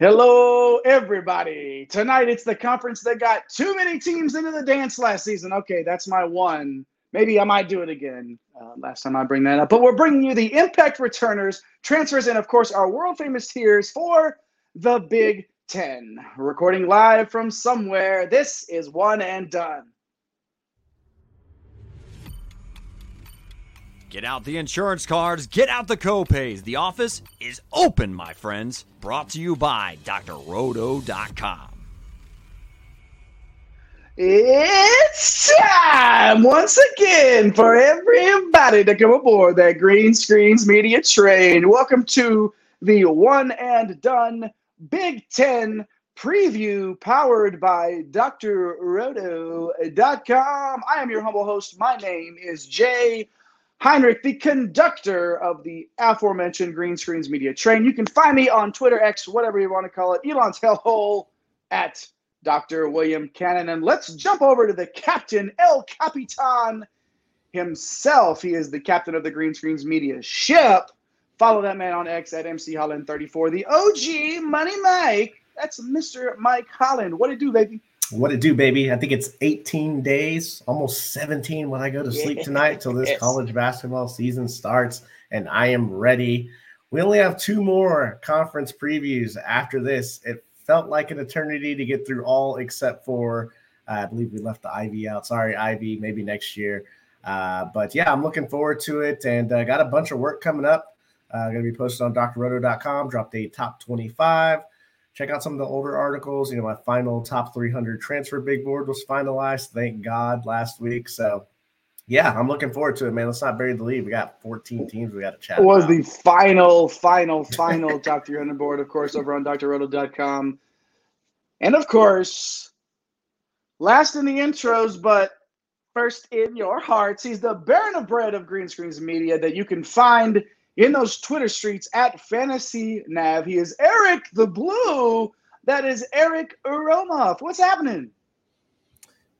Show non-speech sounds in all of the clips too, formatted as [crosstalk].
Hello, everybody. Tonight it's the conference that got too many teams into the dance last season. Okay, that's my one. Maybe I might do it again uh, last time I bring that up. But we're bringing you the impact returners, transfers, and of course, our world famous tiers for the Big Ten. Recording live from somewhere. This is One and Done. Get out the insurance cards, get out the copays. The office is open, my friends. Brought to you by drroto.com. It's time once again for everybody to come aboard that Green Screens Media train. Welcome to the one and done Big Ten preview powered by drroto.com. I am your humble host. My name is Jay Heinrich, the conductor of the aforementioned Green Screens Media train. You can find me on Twitter, X, whatever you want to call it, Elon's hellhole at Dr. William Cannon. And let's jump over to the captain, El Capitan himself. He is the captain of the Green Screens Media ship. Follow that man on X at MC Holland34. The OG Money Mike. That's Mr. Mike Holland. What it do, baby? What it do, baby? I think it's 18 days, almost 17 when I go to sleep tonight till this [laughs] college basketball season starts, and I am ready. We only have two more conference previews after this. It felt like an eternity to get through all except for uh, I believe we left the Ivy out. Sorry, Ivy, maybe next year. Uh, but yeah, I'm looking forward to it and uh, got a bunch of work coming up. Uh, going to be posted on drroto.com. Dropped a top 25 check out some of the older articles. You know, my final top 300 transfer big board was finalized. Thank God last week. So, yeah, I'm looking forward to it, man. Let's not bury the lead. We got 14 teams we got to chat. It was about. the final, final, final [laughs] top 300 board, of course, over on drroto.com. And of course, last in the intros, but first in your hearts, he's the Baron of Bread of Green Screens Media that you can find – in those Twitter streets at Fantasy Nav. He is Eric the Blue. That is Eric Uromoff. What's happening?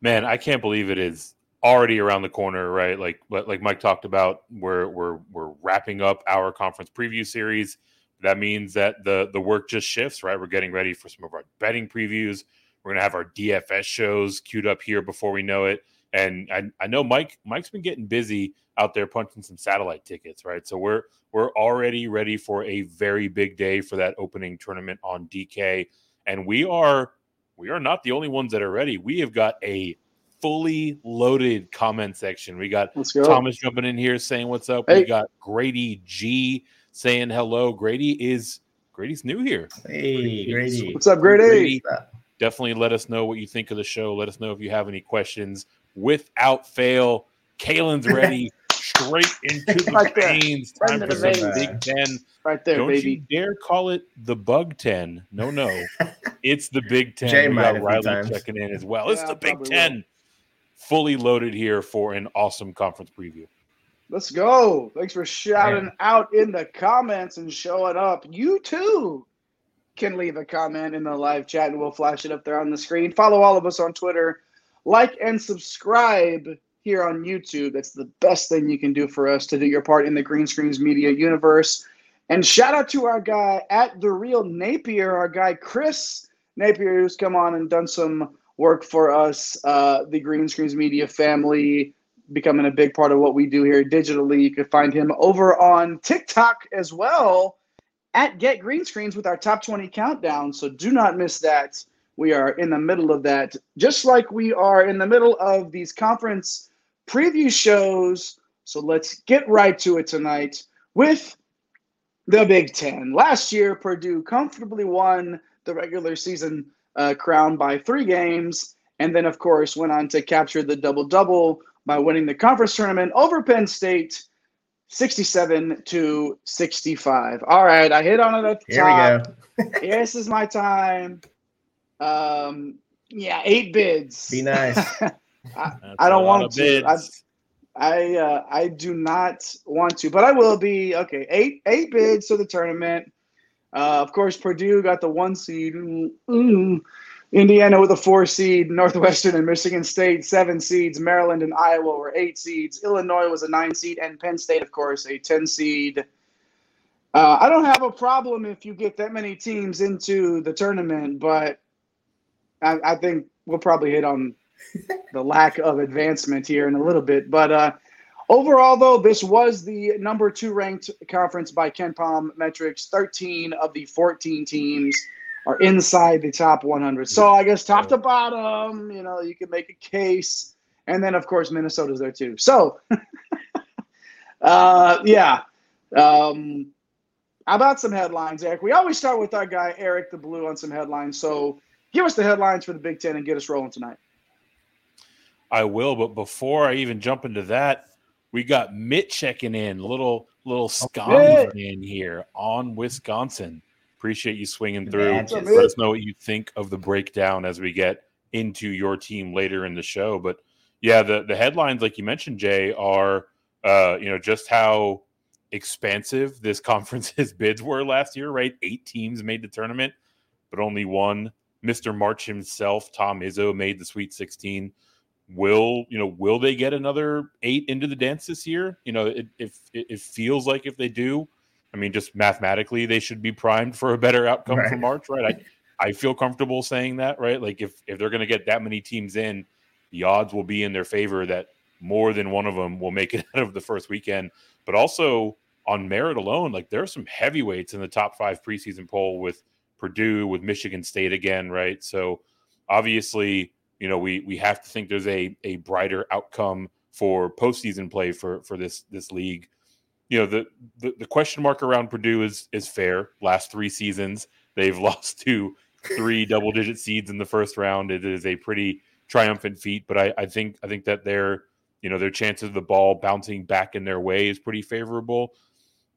Man, I can't believe it is already around the corner, right? Like like Mike talked about, we're we're we're wrapping up our conference preview series. That means that the the work just shifts, right? We're getting ready for some of our betting previews. We're gonna have our DFS shows queued up here before we know it. And I, I know Mike Mike's been getting busy out there punching some satellite tickets, right? So we're we're already ready for a very big day for that opening tournament on DK, and we are we are not the only ones that are ready. We have got a fully loaded comment section. We got Thomas jumping in here saying what's up. Hey. We got Grady G saying hello. Grady is Grady's new here. Hey, Grady. What's up, Grady? Grady? Definitely let us know what you think of the show. Let us know if you have any questions. Without fail, Kalen's ready [laughs] straight into [laughs] the right veins. Time right for some veins. Big Ten. Right there, Don't baby. you dare call it the Bug Ten. No, no, [laughs] it's the Big Ten. Jay we got Riley checking in as well. Yeah, it's the Big Ten. Will. Fully loaded here for an awesome conference preview. Let's go. Thanks for shouting Man. out in the comments and showing up. You too can leave a comment in the live chat and we'll flash it up there on the screen. Follow all of us on Twitter. Like and subscribe here on YouTube. That's the best thing you can do for us to do your part in the Green Screens Media universe. And shout out to our guy at the Real Napier, our guy Chris Napier, who's come on and done some work for us, uh, the Green Screens Media family, becoming a big part of what we do here digitally. You can find him over on TikTok as well at Get Green Screens with our top 20 countdown. So do not miss that. We are in the middle of that, just like we are in the middle of these conference preview shows. So let's get right to it tonight with the Big Ten. Last year, Purdue comfortably won the regular season uh, crown by three games, and then, of course, went on to capture the double double by winning the conference tournament over Penn State. 67 to 65. All right, I hit on it at the Here top. we go. this is my time. Um, yeah, eight bids. Be nice. [laughs] I, I don't want to. I, I uh, I do not want to, but I will be. Okay, eight eight bids to the tournament. Uh, of course, Purdue got the one seed. Mm, Indiana with a four seed. Northwestern and Michigan State seven seeds. Maryland and Iowa were eight seeds. Illinois was a nine seed, and Penn State, of course, a ten seed. Uh, I don't have a problem if you get that many teams into the tournament, but I, I think we'll probably hit on [laughs] the lack of advancement here in a little bit. But uh, overall, though, this was the number two ranked conference by KenPom metrics. 13 of the 14 teams are inside the top 100. So I guess top to bottom, you know, you can make a case. And then, of course, Minnesota's there too. So, [laughs] uh, yeah. Um, how about some headlines, Eric? We always start with our guy, Eric the Blue, on some headlines. So give us the headlines for the Big Ten and get us rolling tonight. I will, but before I even jump into that, we got Mitt checking in, little little Scotty in here on Wisconsin. Appreciate you swinging through. Let us know what you think of the breakdown as we get into your team later in the show. But yeah, the the headlines, like you mentioned, Jay, are uh, you know just how expansive this [laughs] conference's bids were last year. Right, eight teams made the tournament, but only one. Mr. March himself, Tom Izzo, made the Sweet 16 will you know will they get another eight into the dance this year? You know it, if it, it, feels like if they do i mean just mathematically they should be primed for a better outcome right. for march right? I [laughs] i feel comfortable saying that right? Like if if they're going to get that many teams in the odds will be in their favor that more than one of them will make it [laughs] out of the first weekend. But also on merit alone like there are some heavyweights in the top five preseason poll with purdue with michigan state again right? So obviously you know, we we have to think there's a a brighter outcome for postseason play for for this this league. You know, the, the the question mark around Purdue is is fair. Last three seasons, they've [laughs] lost to three double digit seeds in the first round. It is a pretty triumphant feat, but I, I think I think that their you know their chances of the ball bouncing back in their way is pretty favorable.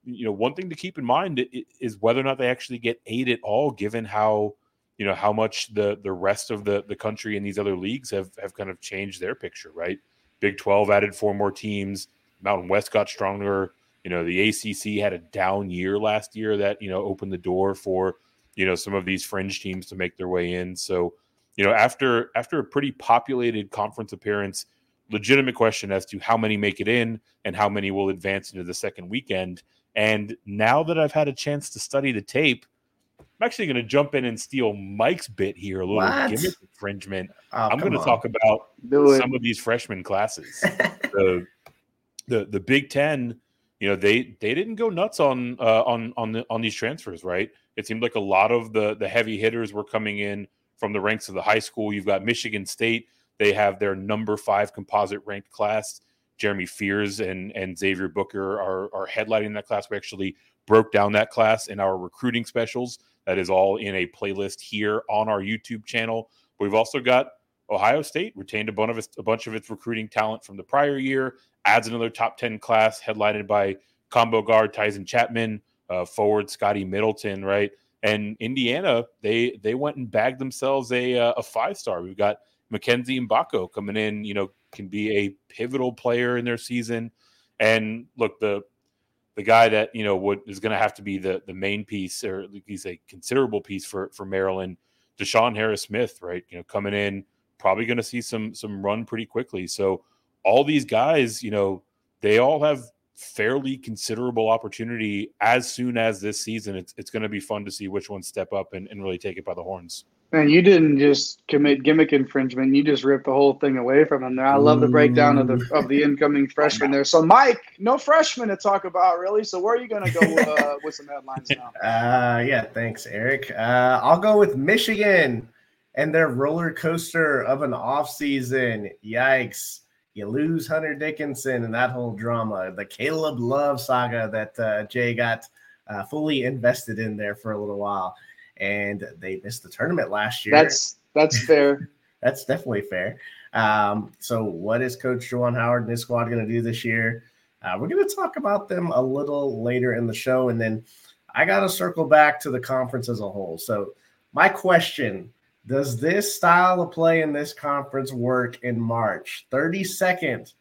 You know, one thing to keep in mind is whether or not they actually get eight at all, given how you know how much the the rest of the the country and these other leagues have have kind of changed their picture, right? Big 12 added four more teams, Mountain West got stronger. You know, the ACC had a down year last year that, you know, opened the door for, you know, some of these fringe teams to make their way in. So, you know, after after a pretty populated conference appearance, legitimate question as to how many make it in and how many will advance into the second weekend. And now that I've had a chance to study the tape, I'm actually going to jump in and steal Mike's bit here, a little what? gimmick infringement. Oh, I'm going to talk about some of these freshman classes. [laughs] the, the the Big Ten, you know, they they didn't go nuts on uh, on on the, on these transfers, right? It seemed like a lot of the the heavy hitters were coming in from the ranks of the high school. You've got Michigan State; they have their number five composite ranked class. Jeremy Fears and and Xavier Booker are are headlining that class. We actually broke down that class in our recruiting specials. That is all in a playlist here on our YouTube channel. We've also got Ohio State retained a bunch of its, a bunch of its recruiting talent from the prior year, adds another top 10 class headlined by combo guard Taison Chatman, uh, forward Scotty Middleton, right? And Indiana, they they went and bagged themselves a uh, a five star. We've got Mackenzie Mgbako coming in, you know, can be a pivotal player in their season. And look, the the guy that you know would is going to have to be the the main piece, or he's a considerable piece for for Maryland. DeShawn Harris Smith, right? You know, coming in, probably going to see some some run pretty quickly. So all these guys, you know, they all have fairly considerable opportunity as soon as this season. It's it's going to be fun to see which ones step up and, and really take it by the horns. Man, you didn't just commit gimmick infringement. You just ripped the whole thing away from him there. I love the breakdown of the of the incoming freshman there. So, Mike, no freshman to talk about really. So, where are you going to go uh, [laughs] with some headlines now? Uh, yeah, thanks, Eric. Uh, I'll go with Michigan and their roller coaster of an offseason. Yikes. You lose Hunter Dickinson and that whole drama, the Caleb Love saga that uh, Jay got uh, fully invested in there for a little while and they missed the tournament last year. That's that's [laughs] fair. that's definitely fair. Um, so, what is Coach Juwan Howard and his squad going to do this year? Uh, we're going to talk about them a little later in the show, and then I got to circle back to the conference as a whole. So, my question: Does this style of play in this conference work in March? Thirty second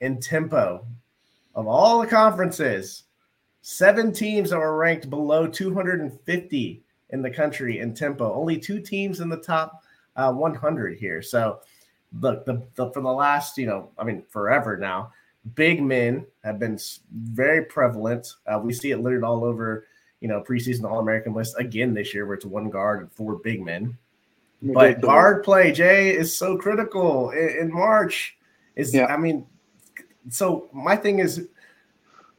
in tempo of all the conferences. Seven teams that were ranked below 250 in the country in tempo. Only two teams in the top uh, 100 here. So, look, the, the, for the last, you know, I mean, forever now, big men have been very prevalent. Uh, we see it littered all over you know, preseason All American list again this year, where it's one guard and four big men. But guard play, Jay, is so critical in, in March. Is yeah. I mean, so my thing is,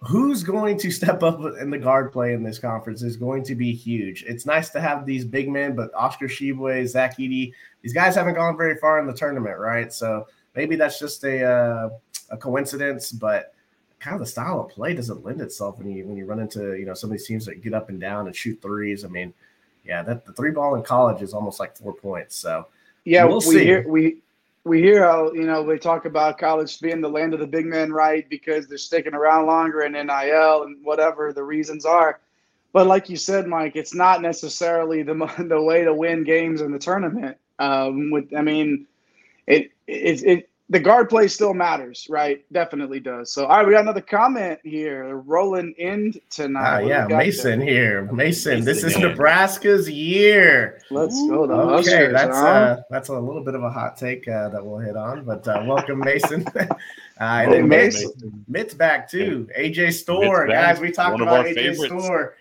who's going to step up in the guard play in this conference is going to be huge. It's nice to have these big men, but Oscar Tshiebwe, Zach Edey, these guys haven't gone very far in the tournament, right? So maybe that's just a uh, a coincidence, but kind of the style of play doesn't lend itself when you when you run into you know some of these teams that get up and down and shoot threes. I mean, yeah, that the three ball in college is almost like four points. So yeah, we'll we see. hear we we hear how you know they talk about college being the land of the big men, right? Because they're sticking around longer in NIL and whatever the reasons are. But like you said, Mike, it's not necessarily the [laughs] the way to win games in the tournament. Um, with I mean, it it it the guard play still matters, right? Definitely does. So, all right, we got another comment here. Rolling in tonight. Uh, yeah, Mason there? here. Mason, Mason, this is Nebraska's year. Let's go. okay, that's uh, that's a little bit of a hot take uh, that we'll hit on, but uh, welcome, Mason. [laughs] uh, and then Mason. Mitt's back too. AJ Storr, guys. We talked about AJ favorites. Storr.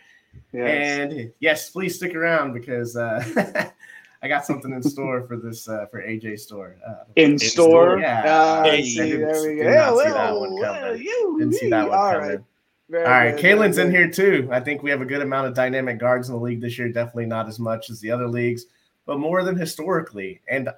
Yes. And yes, please stick around because uh, [laughs] I got something in store for this uh, for AJ Storr. Uh, in, in store, yeah. Uh, hey, see, there we go. Yeah, well, see that one coming. You, didn't see that one all coming. Right. Very All right, Kalen's in here too. I think we have a good amount of dynamic guards in the league this year. Definitely not as much as the other leagues, but more than historically. And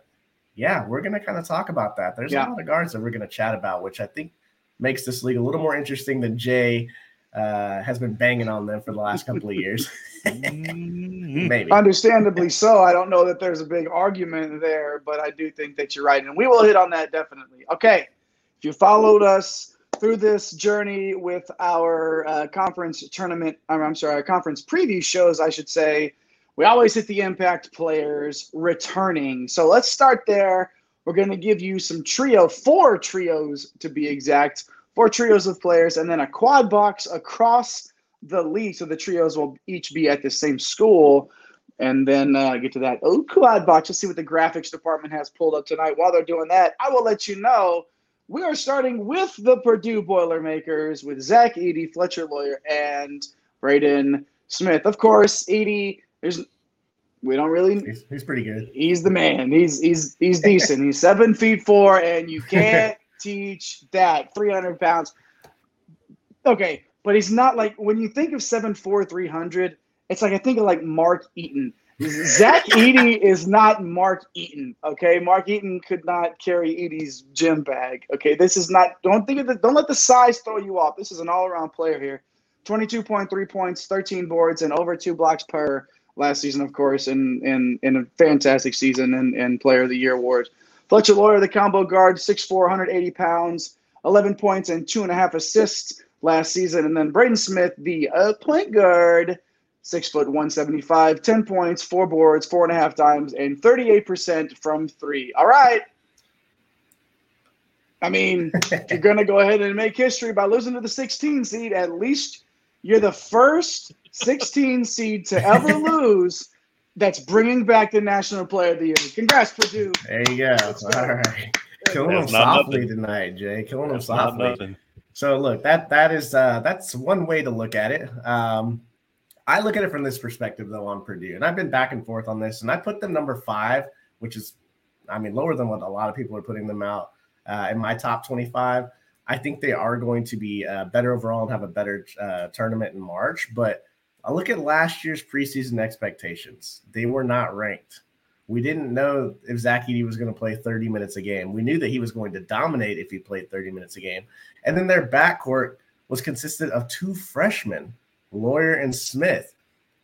yeah, we're going to kind of talk about that. There's yeah. a lot of guards that we're going to chat about, which I think makes this league a little more interesting than Jay uh, has been banging on them for the last couple of years. Mm-hmm. [laughs] Maybe. Understandably so. I don't know that there's a big argument there, but I do think that you're right. And we will hit on that definitely. Okay. If you followed us through this journey with our uh, conference tournament, I'm sorry, our conference preview shows, I should say, we always hit the impact players returning. So let's start there. We're going to give you some trio, four trios to be exact, four trios of players, and then a quad box across the league. So the trios will each be at the same school. And then uh, get to that oh quad box. Let's see what the graphics department has pulled up tonight. While they're doing that, I will let you know we are starting with the Purdue Boilermakers with Zach Edey, Fletcher Loyer, and Braden Smith. Of course, Edey, there's we don't really he's, he's, pretty good. He's the man. He's he's he's decent. he's seven feet four, and you [laughs] can't teach that. 300 pounds. Okay, but he's not like when you think of seven four three hundred. It's like I think of like Mark Eaton. Zach [laughs] Edey is not Mark Eaton. Okay, Mark Eaton could not carry Edey's gym bag. Okay, this is not. Don't think of the. Don't let the size throw you off. This is an all-around player here. Twenty-two point three points, thirteen boards, and over two blocks per last season, of course, and in, in, in a fantastic season and, and Player of the Year awards. Fletcher Loyer, the combo guard, 6'4", 180 pounds, 11 points and two and a half assists last season. And then Braden Smith, the uh, point guard, six foot 175, 10 points, four boards, four and a half dimes, and 38% from three. All right. I mean, [laughs] you're going to go ahead and make history by losing to the 16 seed, at least you're the first 16 seed to ever [laughs] lose that's bringing back the National Player of the Year. Congrats, Purdue. There you go. All right. Killing them softly nothing. tonight, Jay. Killing them softly. So look, that that is uh, that's one way to look at it. Um, I look at it from this perspective though on Purdue, and I've been back and forth on this, and I put them number five, which is, I mean, lower than what a lot of people are putting them out uh, in my top twenty-five. I think they are going to be uh, better overall and have a better uh, tournament in March. But I look at last year's preseason expectations; they were not ranked. We didn't know if Zach Edey was going to play 30 minutes a game. We knew that he was going to dominate if he played 30 minutes a game. And then their backcourt was consisted of two freshmen, Loyer and Smith.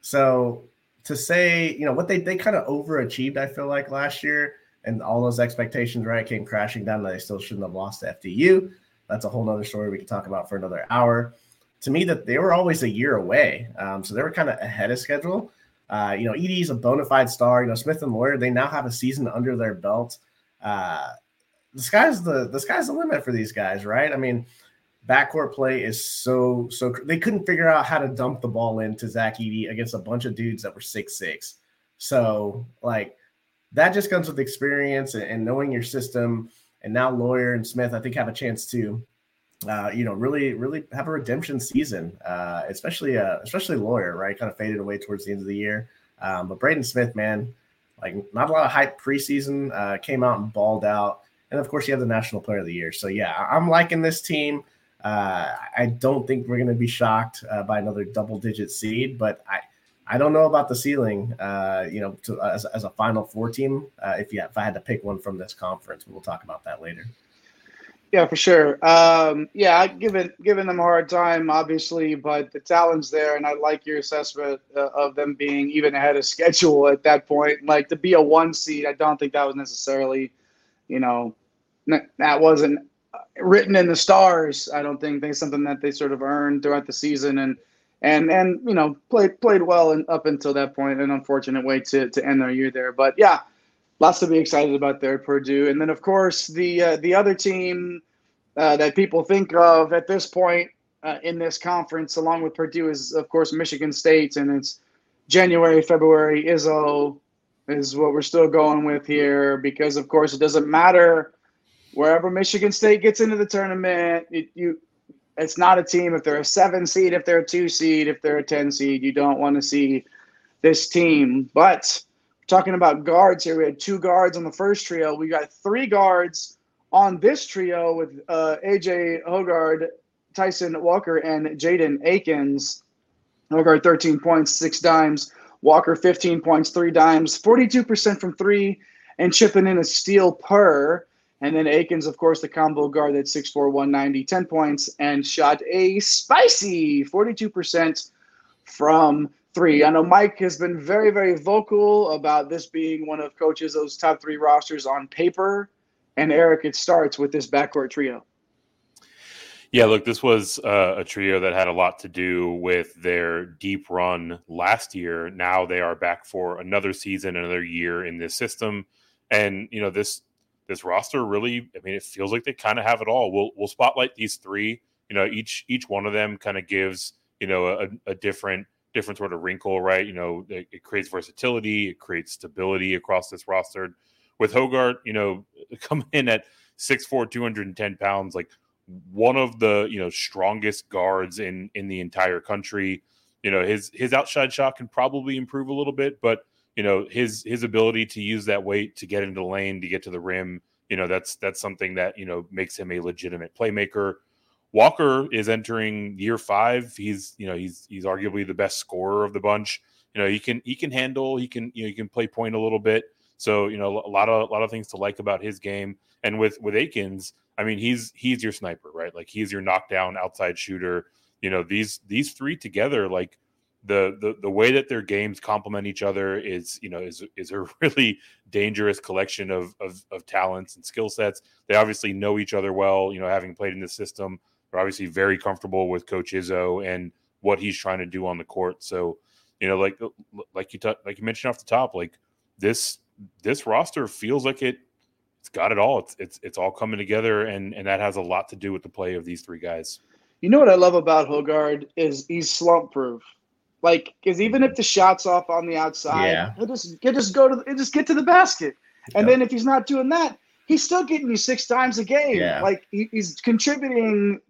So to say, you know, what they they kind of overachieved, I feel like last year, and all those expectations, right, came crashing down. That they still shouldn't have lost to FDU. That's a whole nother story we can talk about for another hour. To me, that they were always a year away, um, so they were kind of ahead of schedule. Uh, you know, Edey's a bona fide star. You know, Smith and Loyer, they now have a season under their belt. Uh, the sky's the the sky's the limit for these guys, right? I mean, backcourt play is so so. They couldn't figure out how to dump the ball into Zach Edey against a bunch of dudes that were six six. So like that just comes with experience and, and knowing your system. And now Loyer and Smith, I think, have a chance to uh, you know, really, really have a redemption season, uh, especially, uh, especially Loyer, right? Kind of faded away towards the end of the year. Um, but Braden Smith, man, like not a lot of hype preseason, uh, came out and balled out. And of course, you have the National Player of the Year. So yeah, I'm liking this team. Uh, I don't think we're going to be shocked uh, by another double-digit seed, but I, I don't know about the ceiling. Uh, you know, to, as, as a Final Four team, uh, if you if I had to pick one from this conference, we'll talk about that later. Yeah, for sure. Um, yeah, giving giving them a hard time, obviously, but the talent's there, and I like your assessment uh, of them being even ahead of [laughs] schedule at that point. Like to be a one seed, I don't think that was necessarily, you know, that wasn't written in the stars. I don't think they something that they sort of earned throughout the season, and and and you know played played well and up until that point. An unfortunate way to to end their year there, but yeah, lots to be excited about there at Purdue. And then, of course, the uh, the other team uh, that people think of at this point uh, in this conference, along with Purdue, is of course Michigan State, and it's January, February. Izzo is what we're still going with here because, of course, it doesn't matter wherever Michigan State gets into the tournament. It, you it's not a team if they're a seven seed, if they're a two seed, if they're a ten seed. You don't want to see this team, but talking about guards here, we had two guards on the first trio. We got three guards on this trio with uh, AJ Hoggard, Tyson Walker, and Jaden Akins. Hoggard 13 points, six dimes. Walker 15 points, three dimes, 42% from three, and chipping in a steal per. And then Akins, of course, the combo guard at 6'4, 190, 10 points, and shot a spicy 42% from three. I know Mike has been very, very vocal about this being one of coaches those top three rosters on paper. And Eric, it starts with this backcourt trio. Yeah, look, this was uh, a trio that had a lot to do with their deep run last year. Now they are back for another season, another year in this system, and you know this this roster really. I mean, it feels like they kind of have it all. We'll we'll spotlight these three. You know, each each one of them kind of gives you know a, a different different sort of wrinkle, right? You know, it, it, creates versatility, it creates stability across this roster. With Hoggard, you know, [laughs] coming in at 6'4, 210 pounds, like one of the, you know, strongest guards in in the entire country. You know, his his outside shot can probably improve a little bit, but you know, his his ability to use that weight to get into the lane, to get to the rim, you know, that's that's something that, you know, makes him a legitimate playmaker. Walker is entering year five. He's you know he's he's arguably the best scorer of the bunch. You know he can he can handle he can you know he can play point a little bit. So you know a lot of a lot of things to like about his game. And with with Akins, I mean he's he's your sniper, right? Like he's your knockdown outside shooter. You know these these three together, like the the the way that their games complement each other is you know is is a [laughs] really dangerous collection of of, of talents and skill sets. They obviously know each other well. You know having played in the system are obviously very comfortable with Coach Izzo and what he's trying to do on the court. So, you know, like like you t- like you mentioned off the top, like this this roster feels like it it's got it all. It's it's it's all coming together, and and that has a lot to do with the play of these three guys. You know what I love about Hoggard is he's slump proof. Like, because even if the shot's off on the outside, yeah. he'll just he'll just go to he'll just get to the basket, and then if he's not doing that, he's still getting you six times a game. Yeah. Like he, he's contributing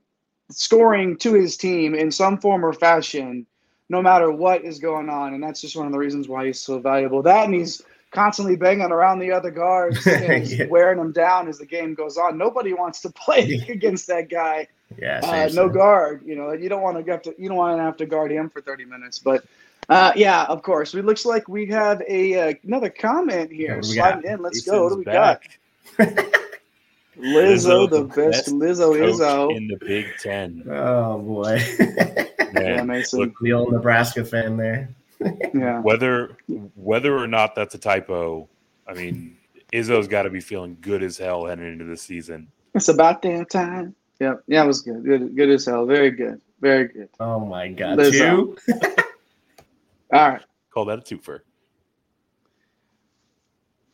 scoring to his team in some form or fashion, no matter what is going on. And that's just one of the reasons why he's so valuable. That and he's constantly banging around the other guards and [laughs] yeah. wearing them down as the game goes on. Nobody wants to [laughs] play against that guy. Yeah, uh, no guard. You know, you don't want to have to. You don't want to have to guard him for thirty minutes. But uh, yeah, of course. It looks like we have a uh, another comment here. Yeah, Sliding in. Let's go. What do we back. got? [laughs] Lizzo, the best, Lizzo Izzo in the Big Ten. Oh boy, [laughs] yeah, Mason. Look, the old Nebraska fan there. [laughs] yeah. Whether whether or not that's a typo, I mean, Izzo's got to be feeling good as hell heading into the season. It's about damn time. Yep. Yeah, it was good. Good, good as hell. Very good. Very good. Oh my god. Lizzo. Two. [laughs] All right. Call that a twofer.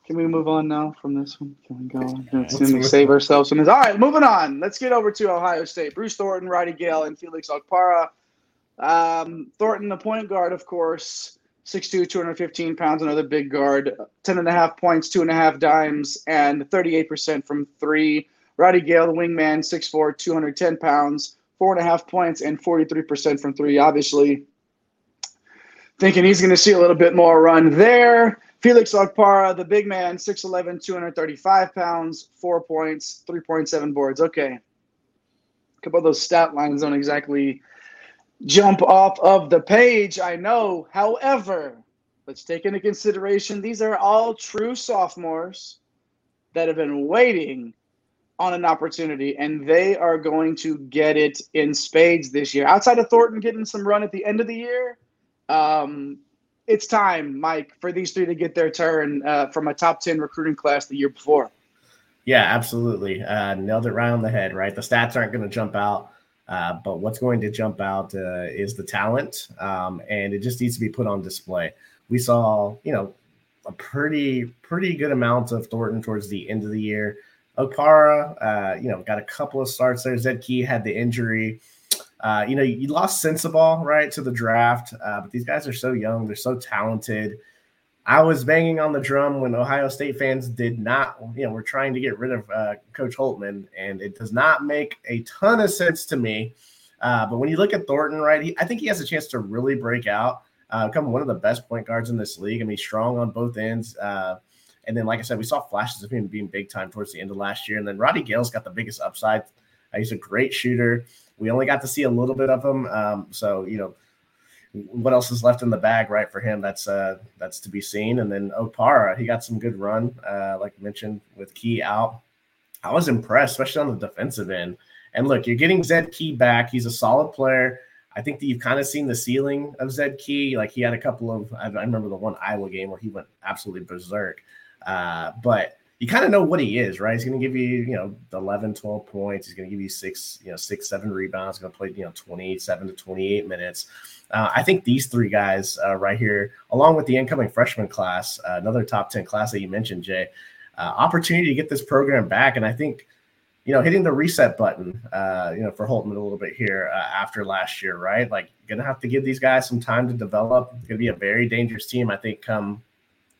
Can we move on now from this one? Can we go? Let's we save ourselves from this. All right, moving on. Let's get over to Ohio State. Bruce Thornton, Roddy Gayle, and Felix Okpara. Um, Thornton, the point guard, of course, 6'2", 215 pounds, another big guard. 10 and a half points, two and a half dimes, and 38% from three. Roddy Gayle, the wingman, 6'4", 210 pounds, four and a half points, and 43% from three. Obviously, thinking he's going to see a little bit more run there. Felix Okpara, the big man, 6'11, 235 pounds, four points, 3.7 boards. Okay. A couple of those stat lines don't exactly jump off of the page, I know. However, let's take into consideration these are all true sophomores that have been waiting on an opportunity, and they are going to get it in spades this year. Outside of Thornton getting some run at the end of the year, um, it's time, Mike, for these three to get their turn uh, from a top 10 recruiting class the year before. Yeah, absolutely. Uh, nailed it right on the head, right? The stats aren't going to jump out, uh, but what's going to jump out uh, is the talent, um, and it just needs to be put on display. We saw, you know, a pretty, pretty good amount of Thornton towards the end of the year. Okpara, uh, you know, got a couple of starts there. Zed Key had the injury. Uh, you know, you lost Sensabaugh right to the draft, uh, but these guys are so young, they're so talented. I was banging on the drum when Ohio State fans did not, you know, we're trying to get rid of uh, Coach Holtmann, and it does not make a ton of sense to me. Uh, but when you look at Thornton, right, he, I think he has a chance to really break out, uh, become one of the best point guards in this league. I mean, strong on both ends. Uh, and then, like I said, we saw flashes of him being big time towards the end of last year. And then Roddy Gayle's got the biggest upside. he's a great shooter. We only got to see a little bit of him. Um, so, you know, what else is left in the bag, right, for him? That's uh, that's to be seen. And then Okpara, he got some good run, uh, like mentioned, with Key out. I was impressed, especially on the defensive end. And look, you're getting Zed Key back. He's a solid player. I think that you've kind of seen the ceiling of Zed Key. Like he had a couple of, I remember the one Iowa game where he went absolutely berserk. Uh, but you kind of know what he is, right? He's going to give you, you know, 11, 12 points. He's going to give you six, you know, six, seven rebounds. He's going to play, you know, 27 to 28 minutes. Uh, I think these three guys uh, right here, along with the incoming freshman class, uh, another top 10 class that you mentioned, Jay, uh, opportunity to get this program back. And I think, you know, hitting the reset button, uh, you know, for Holtmann a little bit here uh, after last year, right? Like, going to have to give these guys some time to develop. Going to be a very dangerous team, I think, come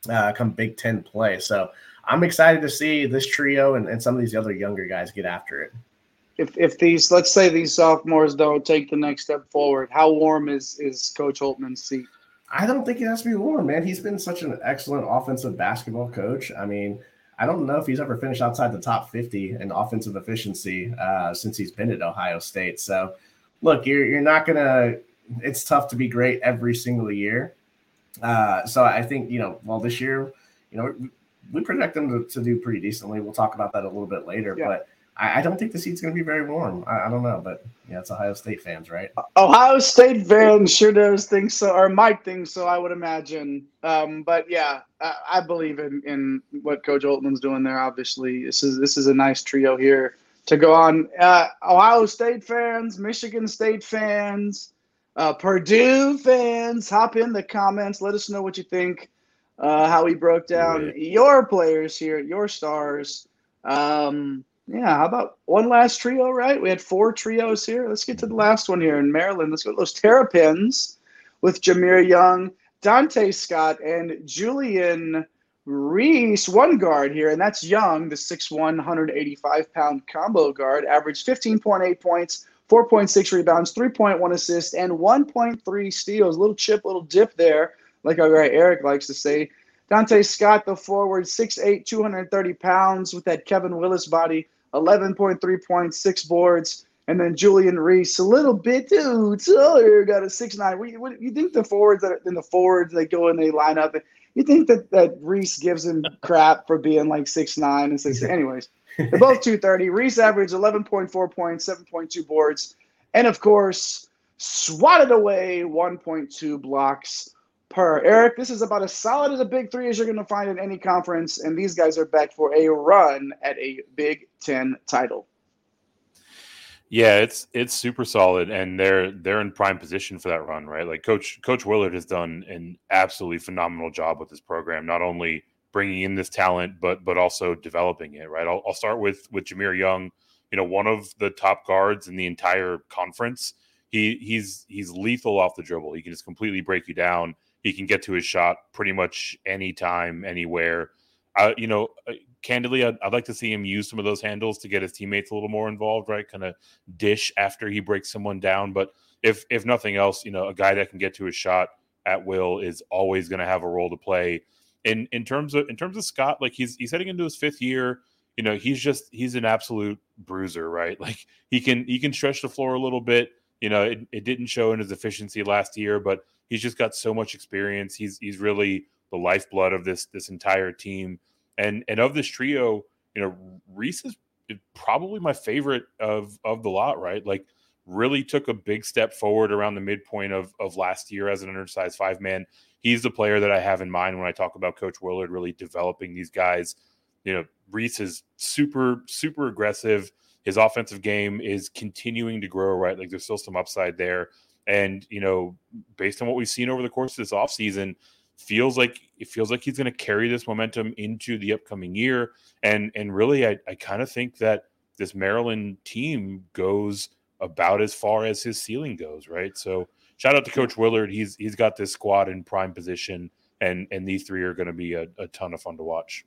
come Big Ten play. So, I'm excited to see this trio and, and some of these other younger guys get after it. If, if these let's say these sophomores don't take the next step forward, how warm is is Coach Holtmann's seat? I don't think it has to be warm, man. He's been such an excellent offensive basketball coach. I mean, I don't know if he's ever finished outside the top 50 in offensive efficiency uh, since he's been at Ohio State. So, look, you're you're not gonna. It's tough to be great every single year. Uh, so I think you know, well, this year, you know, we project them to, to, do pretty decently. We'll talk about that a little bit later, yeah. but I, I, don't think the seat's going to be very warm. I, I, don't know, but yeah, it's Ohio State fans, right? Ohio State fans sure does think so, or might think so. I would imagine. Um, but yeah, I, I, believe in in what Coach Holtmann's doing there. Obviously, this is this is a nice trio here to go on. Uh, Ohio State fans, Michigan State fans. Uh, Purdue fans, hop in the comments. Let us know what you think uh, how he broke down right. your players here, your stars. Um, yeah, how about one last trio, right? We had four trios here. Let's get to the last one here in Maryland. Let's go to those Terrapins with Jahmir Young, Donta Scott, and Julian Reese, one guard here, and that's Young, the 6'1, 185 pound combo guard, averaged 15.8 points, 4.6 rebounds, 3.1 assists, and 1.3 steals. Little chip, little dip there like our guy Eric likes to say. Donta Scott, the forward, 6'8, 230 pounds with that Kevin Willis body, 11.3 points, six boards. And then Julian Reese, a little bit too taller, got a 6'9. What, what, you think the forwards that in the forwards they go and they line up? You think that, that Reese gives him crap for being like 6'9 and 6 anyways. They're [laughs] both 230. Reese averaged 11.4 points, 7.2 boards, and of course, swatted away 1.2 blocks per. Eric, this is about as solid as a big three as you're going to find in any conference, and these guys are back for a run at a Big Ten title. Yeah, it's it's super solid, and they're they're in prime position for that run, right? Like Coach Coach Willard has done an absolutely phenomenal job with this program, not only bringing in this talent, but but also developing it, right? I'll, I'll start with with Jahmir Young, you know, one of the top guards in the entire conference. He he's he's lethal off the dribble. He can just completely break you down he can get to his shot pretty much anytime, anywhere. uh, you know, uh, candidly, I'd, I'd, like to see him use some of those handles to get his teammates a little more involved, right? Kind of dish after he breaks someone down. But if if nothing else, you know, a guy that can get to his shot at will is always going to have a role to play. In in terms of in terms of Scott, like he's he's heading into his fifth year. You know, he's just he's an absolute bruiser, right? [laughs] Like he can he can stretch the floor a little bit. You know, it, it didn't show in his efficiency last year, but he's just got so much experience. He's he's really the lifeblood of this this entire team. And and of this trio, you know, Reese is probably my favorite of of the lot, right? Like really took a big step forward around the midpoint of of last year as an undersized five man. He's the player that I have in mind when I talk about Coach Willard really developing these guys. You know, Reese is super super aggressive. His offensive game is continuing to grow, right? Like there's still some upside there. And, you know, based on what we've seen over the course of this offseason, feels like it feels like he's going to carry this momentum into the upcoming year. And and really, I, I kind of think that this Maryland team goes about as far as his ceiling goes, right? So shout out to Coach Willard. He's he's got this squad in prime position, and and these three are going to be a, a ton of fun to watch.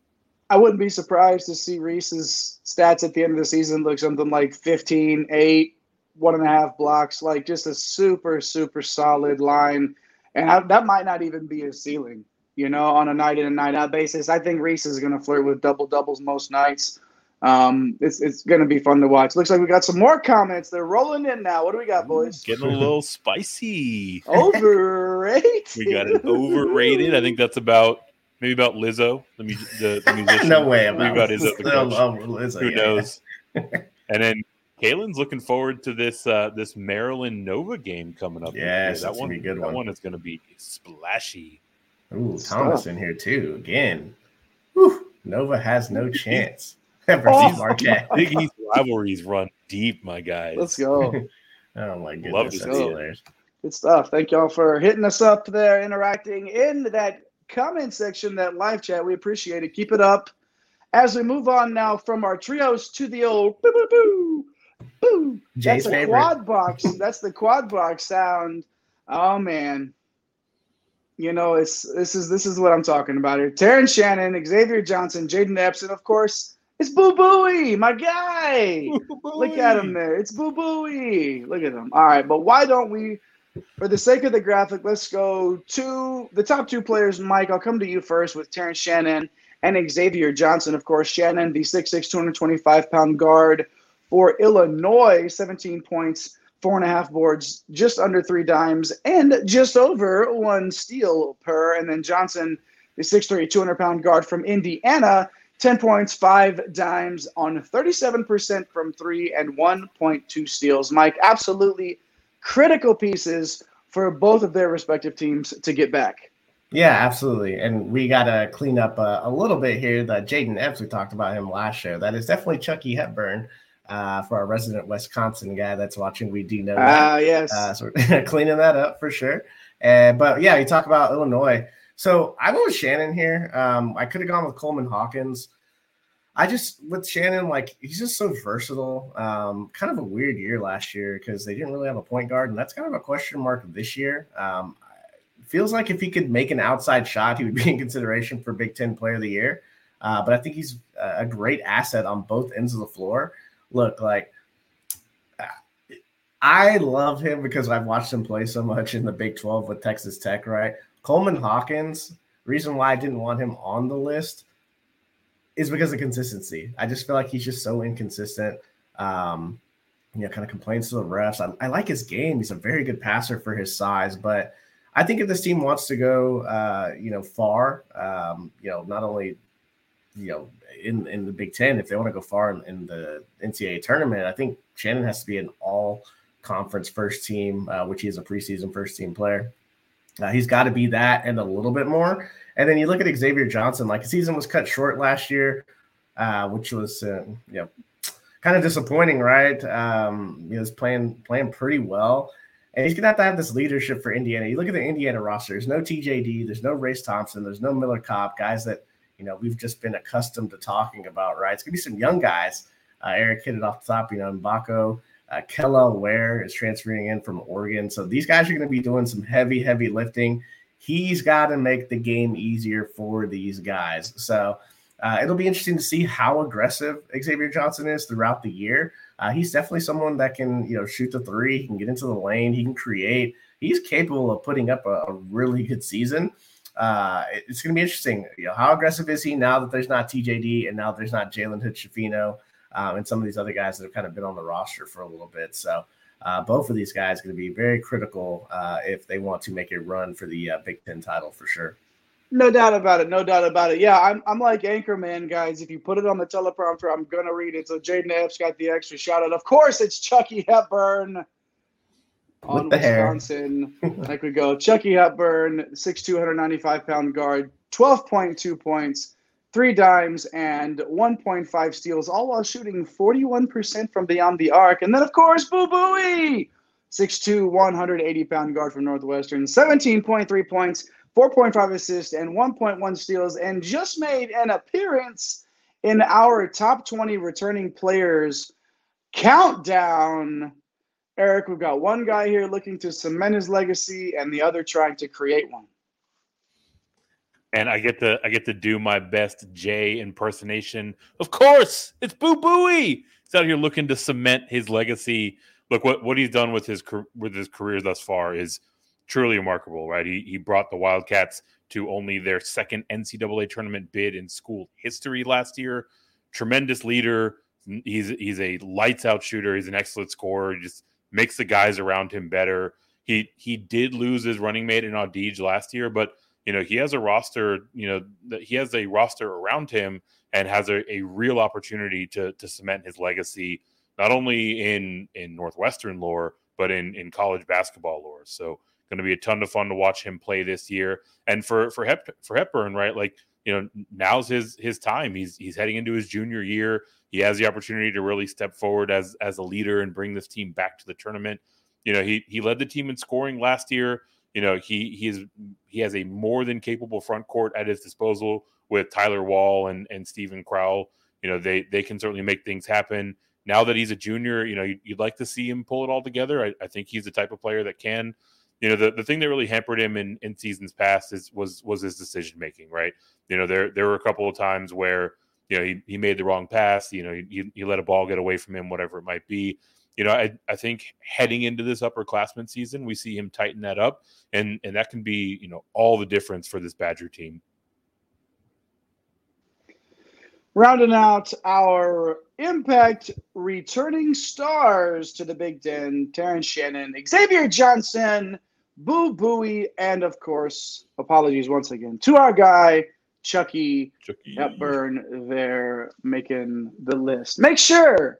I wouldn't be surprised to see Reese's stats at the end of the season look something like 15, 8, one and a half blocks, like just a super, super solid line and I, that might not even be a ceiling. You know, on a night in and night out basis, I think Reese is going to flirt with double doubles most nights. Um, it's it's going to be fun to watch. Looks like we got some more comments. They're rolling in now. What do we got, boys? Getting a little spicy. [laughs] Overrated. we got it overrated. I think that's about maybe about Lizzo, the, the, the [laughs] musician. no way about, about Lizzo. Lizzo Who yeah. knows? [laughs] and then Kalen's looking forward to this uh, this Maryland Nova game coming up. Yes, that one. good one. that one. one is going to be splashy. Ooh, Thomas in here too again. Whew, Nova has no chance. [laughs] oh, Marquette. Big East rivalries run deep, my guys. Let's go. oh my goodness, Love That's hilarious. Good stuff. Thank y'all for hitting us up there, interacting in that comment section, that live chat. We appreciate it. Keep it up. As we move on now from our trios to the old boo boo boo boo. Jay's That's a favorite. quad box. That's the quad box sound. Oh man. You know, it's this is this is what I'm talking about here. Terrence Shannon, Xavier Johnson, Jayden Epps, and of course, it's Boo Buie, my guy. Look at him there. It's Boo Buie. Look at him. All right, but why don't we, for the sake of the graphic, let's go to the top two players. Mike, I'll come to you first with Terrence Shannon and Xavier Johnson. Of course, Shannon, the 6'6", 225 pound guard for Illinois, 17 points, four and a half boards, just under three dimes, and just over one steal per. And then Johnson, the 6'3, 200 pound guard from Indiana, 10 points, five dimes on 37% from three and 1.2 steals. Mike, absolutely critical pieces for both of their respective teams to get back. Yeah, absolutely. And we got to clean up a, a, little bit here. The Jayden Epps, we talked about him last show. That is definitely Chucky Hepburn uh, for our resident Wisconsin guy that's watching. We do know Ah, uh, yes. Uh, so we're [laughs] cleaning that up for sure. And but yeah, you talk about Illinois. So I went with Shannon here. Um, I could have gone with Coleman Hawkins. I just with Shannon, like he's just so versatile. Um, kind of a weird year last year because they didn't really have a point guard, and that's kind of a question mark this year. Um, feels like if he could make an outside shot, he would [laughs] be in consideration for Big Ten Player of the Year. Uh, but I think he's a great asset on both ends of the floor look like I love him because I've watched him play so much in the Big 12 with Texas Tech, right? Coleman Hawkins, reason why I didn't want him on the list is because of consistency. I just feel like he's just so inconsistent. Um, you know, kind of complains to the refs. I, I, like his game. He's a very good passer for his size, but I think if this team wants to go, uh, you know, far, um, you know, not only, you know, in in the Big Ten, if they want to go far in, in, the NCAA tournament, I think Shannon has to be an all conference first team, uh, which he is a preseason first team player. Uh, he's got to be that and a little bit more. And then you look at Xavier Johnson, like his season was cut short last year, uh, which was uh, you know kind of disappointing, right? Um, he was playing playing pretty well. And he's gonna have to have this leadership for Indiana. You look at the Indiana roster. There's no TJD. There's no Race Thompson. There's no Miller Kopp. Guys that you know we've just been accustomed to talking about, right? It's gonna be some young guys. Uh, Eric hit it off the top, you know, Mgbako, uh, Kel'el Ware is transferring in from Oregon, so these guys are going to be doing some heavy, heavy lifting. He's got to make the game easier for these guys. So uh, it'll be interesting to see how aggressive Xavier Johnson is throughout the year. Uh, he's definitely someone that can, you know, shoot the three. He can get into the lane. He can create. He's capable of putting up a, a really good season. Uh, it's going to be interesting. You know, how aggressive is he now that there's not TJD and now there's not Jalen Hood Schifino um, and some of these other guys that have kind of been on the roster for a little bit. So uh, both of these guys going to be very critical uh, if they want to make a run for the uh, Big Ten title for sure. No doubt about it. No doubt about it. Yeah, I'm, I'm like Anchorman, guys. If you put it on the teleprompter, I'm going to read it. So Jayden Epps got the extra shout out. Of course, it's Chucky Hepburn on Wisconsin. [laughs] like we go. Chucky Hepburn, 6'2", 195 pound guard, 12.2 points, three dimes, and 1.5 steals, all while shooting 41% from beyond the arc. And then, of course, Boo Buie, 6'2", 180 pound guard from Northwestern, 17.3 points, 4.5 assists, and 1.1 steals, and just made an appearance in our top 20 returning players countdown. Eric, we've got one guy here looking to cement his legacy, and the other trying to create one. And I get to I get to do my best Jay impersonation. Of course, it's Boo Buie. He's out here looking to cement his legacy. Look what what he's done with his with his career thus far is truly remarkable, right? He he brought the Wildcats to only their second NCAA tournament bid in school history last year. Tremendous leader. He's he's a lights out shooter. He's an excellent scorer. He just makes the guys around him better. He he did lose his running mate in Audige last year, but you know he has a roster. You know that he has a roster around him and has a, a real opportunity to to cement his legacy not only in in Northwestern lore but in in college basketball lore. So Going to be a ton of fun to watch him play this year. And for for Hep, for Hepburn, right? Like you know, now's his his time. He's he's heading into his junior year. He has the opportunity to really step forward as as a leader and bring this team back to the tournament. You know, he he led the team in scoring last year. You know, he he's he has a more than capable front court at his disposal with Tyler Wahl and and Steven Crowl. You know, they they can certainly make things happen. Now that he's a junior, you know, you'd, you'd like to see him pull it all together. I, I think he's the type of player that can you know the, the thing that really hampered him in, in seasons past is was was his decision making right you know there there were a couple of times where you know he, he made the wrong pass you know he, he let a ball get away from him whatever it might be you know I, I think heading into this upperclassman season we see him tighten that up and and that can be you know all the difference for this badger team rounding out our impact returning stars to the Big Ten terrence shannon xavier johnson Boo Buie, and of course, apologies once again to our guy Chucky, Chucky. Hepburn. They're making the list. Make sure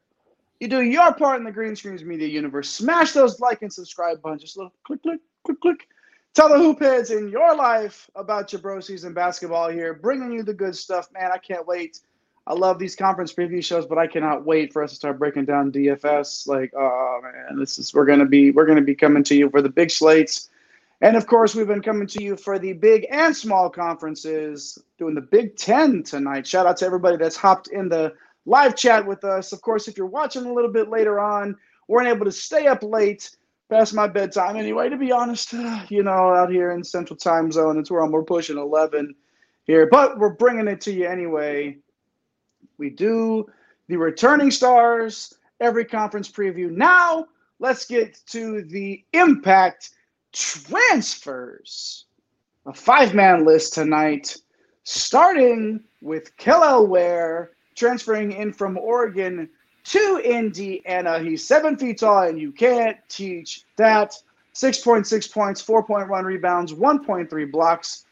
you do your part in the Green Screens Media universe. Smash those like and subscribe buttons. Just little click, click, click, click. Tell the hoop heads in your life about your bro season basketball here, bringing you the good stuff. Man, I can't wait. I love these conference preview shows, but I cannot wait for us to start breaking down DFS. Like, oh man, this is we're gonna be we're gonna be coming to you for the big slates, and of course we've been coming to you for the big and small conferences, doing the Big Ten tonight. Shout out to everybody that's hopped in the live chat with us. Of course, if you're watching a little bit later on, weren't able to stay up late past my bedtime anyway. To be honest, [sighs] you know, out here in Central Time Zone, it's where I'm we're pushing 11 here, but we're bringing it to you anyway. We do the returning stars every conference preview. Now, let's get to the impact transfers. A five man list tonight, starting with Kel'el Ware transferring in from Oregon to Indiana. He's seven feet tall, and you can't teach that. 6.6 points, 4.1 rebounds, 1.3 blocks.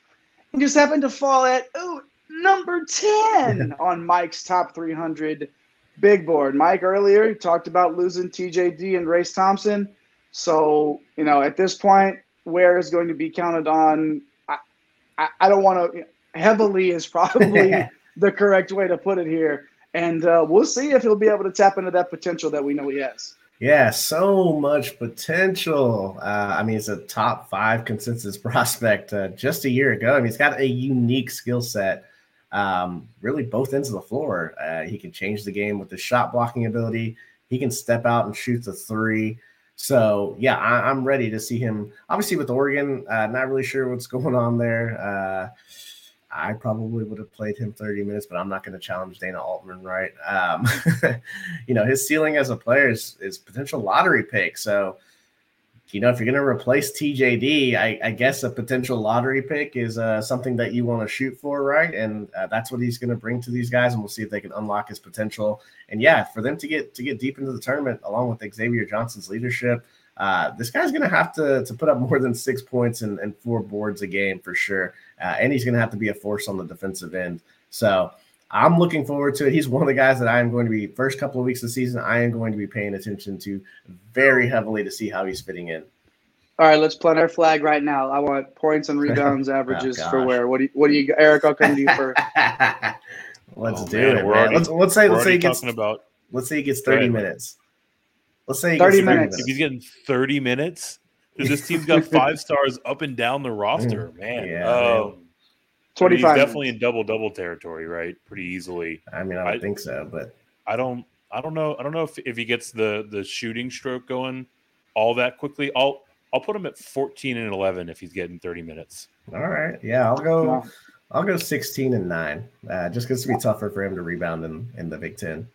He just happened to fall at, ooh, number 10 [laughs] on Mike's top 300 big board. Mike earlier he talked about losing TJD and Race Thompson. So, you know, at this point, Ware is going to be counted on. I, I, I don't want to, heavily is probably [laughs] the correct way to put it here. And uh, we'll see if he'll be able to tap into that potential that we know he has. Yeah, so much potential. Uh, I mean, he's a top five consensus [laughs] prospect uh, just a year ago. I mean, he's got a unique skill set um, really both ends of the floor. Uh, he can change the game with his shot blocking ability. He can step out and shoot the three. So yeah, I, am ready to see him. Obviously with Oregon, uh, not really sure what's [laughs] going on there. I probably would have played him 30 minutes, but I'm not going to challenge Dana Altman, right? Um, [laughs] you know, his ceiling as a player is, is potential lottery pick. So, you know, if you're going to replace TJD, I, I, guess a potential lottery pick is uh, something that you want to shoot for, right? And uh, that's what he's going to bring to these guys, and we'll see if they can unlock his potential. And yeah, for them to get to get deep into the tournament, along with Xavier Johnson's leadership, uh, this guy's going to have to to put up more than six points and, and four boards a game for sure, uh, and he's going to have to be a force on the defensive end. So I'm looking forward to it. He's one of the guys that I am going to be first couple of weeks of the season. I am going to be paying attention to very heavily to see how he's fitting in. All right, let's plant our flag right now. I want points and rebounds [laughs] averages oh, for Ware. What do you, what do you, Eric? I'll come to you [laughs] first. let's oh, do man, it. Already, let's, let's say let's say he gets about. Let's say he gets thirty minutes. Let's say 30 minutes. If he's getting 30 minutes, because this team's got [laughs] five stars up and down the roster, mm, man. Yeah, um, 25 he's definitely in double double territory, right? Pretty easily. I mean, I don't I, think so, but I don't I don't know. I don't know if, if he gets the the shooting stroke going all that quickly. I'll I'll put him at 14 and 11 if he's getting 30 minutes. All right. Yeah, I'll go I'll go 16 and 9. Uh, just because it's be tougher for him to rebound in, in the Big Ten.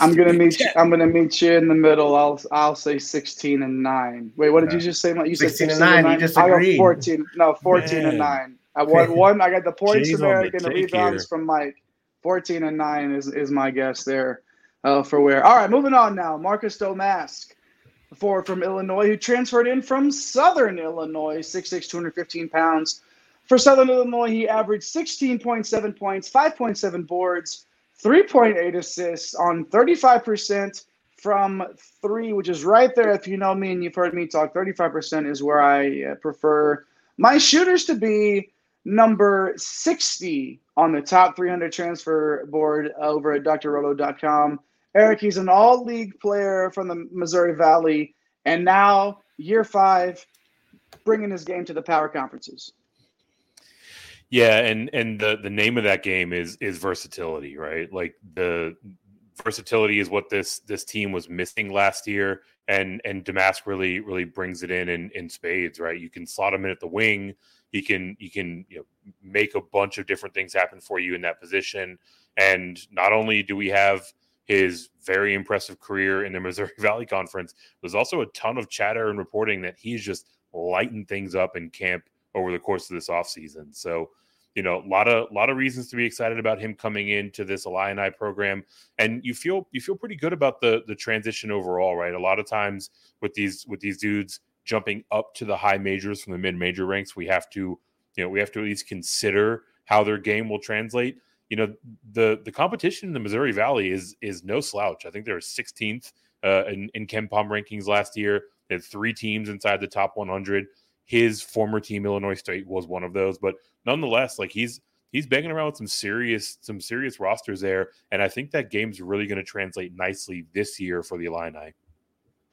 I'm gonna meet you. I'm gonna meet you in the middle. I'll I'll say 16 and nine. Wait, what did you just say? You 16 said 16 and nine. Nine? You just agreed. I got 14. No, 14 Man. and nine. I won [laughs] one. I got the points from Eric and the rebounds here. from Mike. 14 and nine is is my guess there uh, for Ware. All right, moving on now. Marcus Domask, forward from Illinois, who transferred in from Southern Illinois, 6'6", 215 pounds. For Southern Illinois, he averaged 16.7 points, 5.7 boards 3.8 assists on 35% from three, which is right there. If you know me and you've heard me talk, 35% is where I uh, prefer my shooters to be number 60 on the top 300 transfer board over at drroto.com. Eric, he's an all league player from the Missouri Valley, and now year five, bringing his game to the power conferences. Yeah, and and the the name of that game is is versatility, right? Like the versatility is what this this team was missing last year, and and Domask really really brings it in in, in spades, right? You can slot him in at the wing. He can you can you know make a bunch of different things happen for you in that position. And not only do we have his very impressive career in the [laughs] Missouri Valley Conference, there's also a ton of chatter and reporting that he's just lighting things up in camp over the course of this offseason. So, you know, a lot of lot of reasons to be excited about him coming into this Illini program, and you feel you feel pretty good about the the transition overall, right? A lot of times with these with these dudes jumping up to the high majors from the mid major ranks, we have to, you know, we have to at least consider how their game will translate. You know, the the competition in the Missouri Valley is is no slouch. I think they're 16th uh, in, in KenPom rankings last year. They had three teams inside the top 100 his former team Illinois State was one of those, but nonetheless, like he's he's banging around with some serious some serious rosters there, and I think that game's really going to translate nicely this year for the Illini.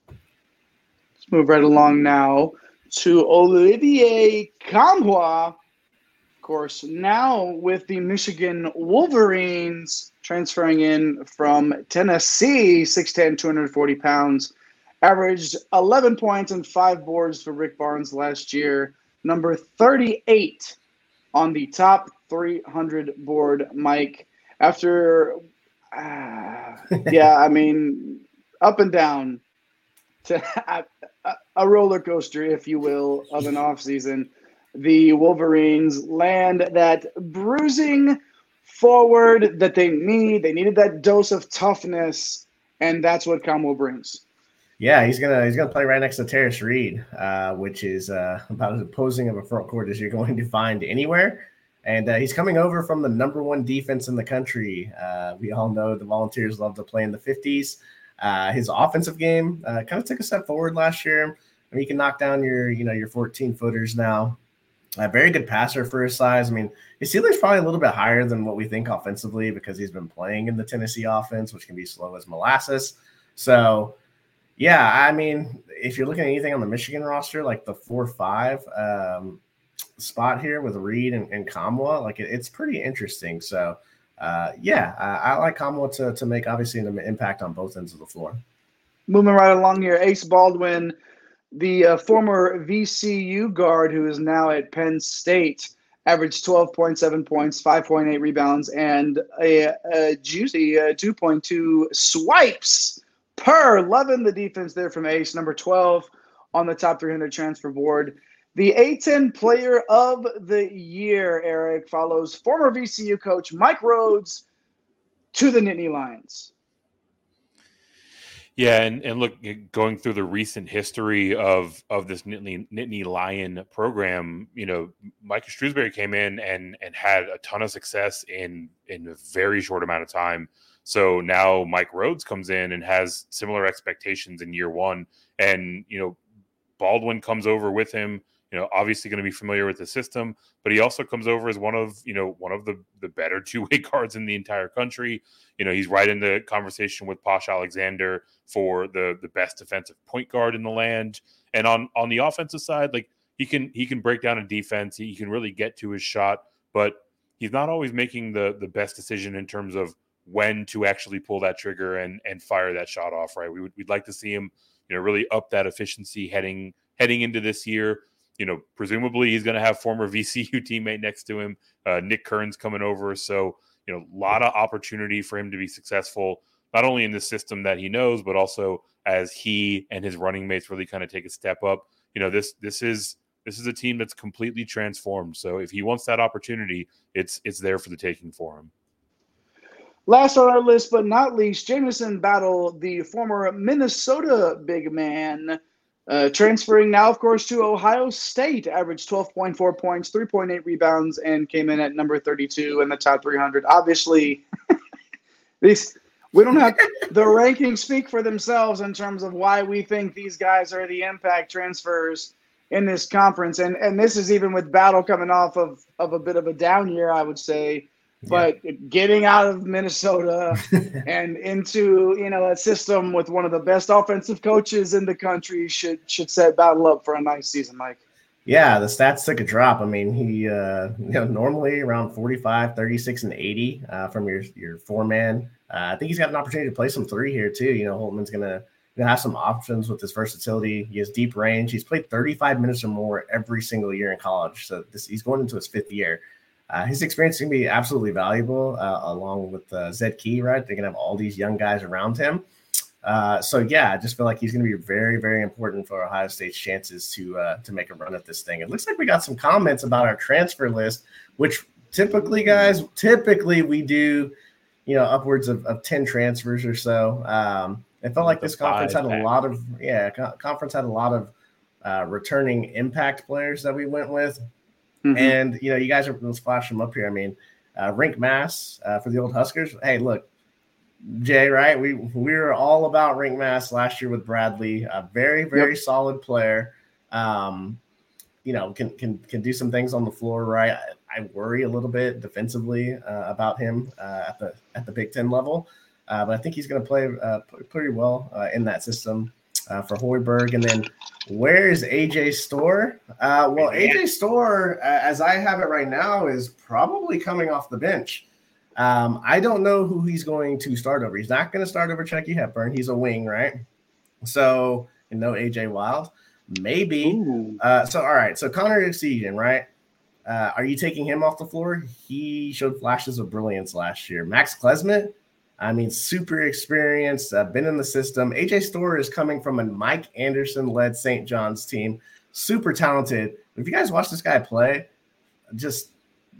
Let's move right along now to Olivier Nkamhoua. Of course, now with the Michigan Wolverines transferring in from Tennessee, 6'10, 240 pounds averaged 11 points and five boards for Rick Barnes last year, number 38 on the top 300 board, Mike. After, uh, yeah, I mean, up and down to [laughs] a, roller coaster, if you will, of an offseason. The Wolverines land that bruising forward that they need. They needed that dose of toughness, and that's what Nkamhoua brings. Yeah, he's gonna he's gonna play right next to Tarris Reed, uh, which is uh, about as opposing of a front court as you're [laughs] going to find anywhere. And uh, he's coming over from the number one defense in the country. Uh, we all know the Volunteers love to play in the 50s. Uh, his offensive game uh, kind of took a step forward last year. I mean, he can knock down your you know your 14 footers now. A very good passer for his size. I mean, his ceiling's probably a little bit higher than what we think offensively because he's been playing in the Tennessee offense, which can be slow as molasses. So yeah, I mean, if you're looking at anything on the Michigan roster, like the four five um, spot here with Reed and, and Nkamhoua, like it, it's pretty interesting. So, uh, yeah, I, I like Nkamhoua to, to make obviously an impact on both ends of the floor. Moving right along here, Ace Baldwin, the uh, former VCU guard who is now at Penn State, averaged 12.7 points, 5.8 rebounds, and a, a juicy uh, 2.2 swipes per. Loving the defense there from Ace, number 12 on the top 300 transfer board. The A10 player of the year, Eric, follows former VCU coach Mike Rhodes to the Nittany Lions. Yeah, and, and look, going through the recent history of of this Nittany, Nittany Lion program, you know, Micah Shrewsberry came in and and had a ton of success in in a very short amount of time. So now Mike Rhodes comes in and has similar expectations in year one, and you know, Baldwin comes over with him you know, obviously going to be familiar with the system, but he also comes over as one of, you know, one of the the better [laughs] two-way guards in the entire country. You know, he's right in the conversation with Posh Alexander for the the best defensive point guard in the land. And on on the offensive side, like he can he can break down a defense, he can really get to his shot, but he's not always making the the best decision in terms of when to actually pull that trigger and and fire that shot off, right? We would we'd like to see him, you know, really up that efficiency heading heading into this year you know, presumably he's going to have former [laughs] VCU teammate next to him. Uh, Nick Kern's coming over, so you know, a lot of opportunity for him to be successful, not only in the system that he knows, but also as he and his running mates really kind of take a step up. You know, this this is this is a team that's completely transformed. So if he wants that opportunity, it's it's there for the taking for him. Last on our list, but not least, Jamison Battle, the former Minnesota big man uh, transferring now, of course, to Ohio State, averaged 12.4 points, 3.8 rebounds, and came in at number 32 in the top 300. Obviously, [laughs] these we don't have [laughs] the rankings speak for themselves in terms of why we think these guys are the impact transfers in this conference. And and this is even with Battle coming off of, of a bit of a down year, I would say. But yeah. getting out of Minnesota [laughs] and into you know a system with one of the best offensive coaches in the country should should set Battle up for a nice season, Mike. Yeah, the stats took a drop. I mean, he uh, [laughs] you know normally around 45, 36 and 80 uh, from your your four man. Uh, I think he's got an opportunity to play some three here too. You know, Holtmann's gonna have some options with his versatility. He has deep range. He's played 35 minutes or more every single year in college. So this, he's going into his fifth year. Uh, his experience is going to be absolutely valuable uh, along with uh, Zed Key, right? They're going to have all these young guys around him. Uh, so yeah, I just feel like he's going to be very, very important for Ohio State's chances to uh, to make a run at this thing. It looks like we got some comments about our transfer list, which typically, guys, typically we do, you know, upwards of, of ten transfers or so. Um, it felt like this conference had a lot of yeah, conference had a lot of uh, returning impact players that we went with. Mm-hmm. And you know, you guys are let's flash them up here. I mean, uh, Rienk Mast uh, for the old Huskers. Hey, look, Jay, right? We we were all about Rienk Mast last year with Bradley. A very very yep. solid player. Um, you know, can can can do some things on the floor, right? I, I worry a little bit defensively uh, about him uh, at the at the Big Ten level, uh, but I think he's going to play uh, pretty well uh, in that system uh, for Hoiberg. And then where is AJ Storr? Uh, well, AJ Storr, uh, as I have it right now, is probably coming off the bench. Um, I don't know who he's going to start over. He's not going to start over Chucky Hepburn. He's a wing, right? So, you know, AJ Wild. Maybe. Uh, so, all right. So, Connor Essegian, right? Uh, are you taking him off the floor? He showed flashes of brilliance last year. Max Klesmit, I mean, super experienced, uh, been in the system. AJ Storr is coming from a Mike Anderson led St. John's team, super talented. If you guys watch this guy play, just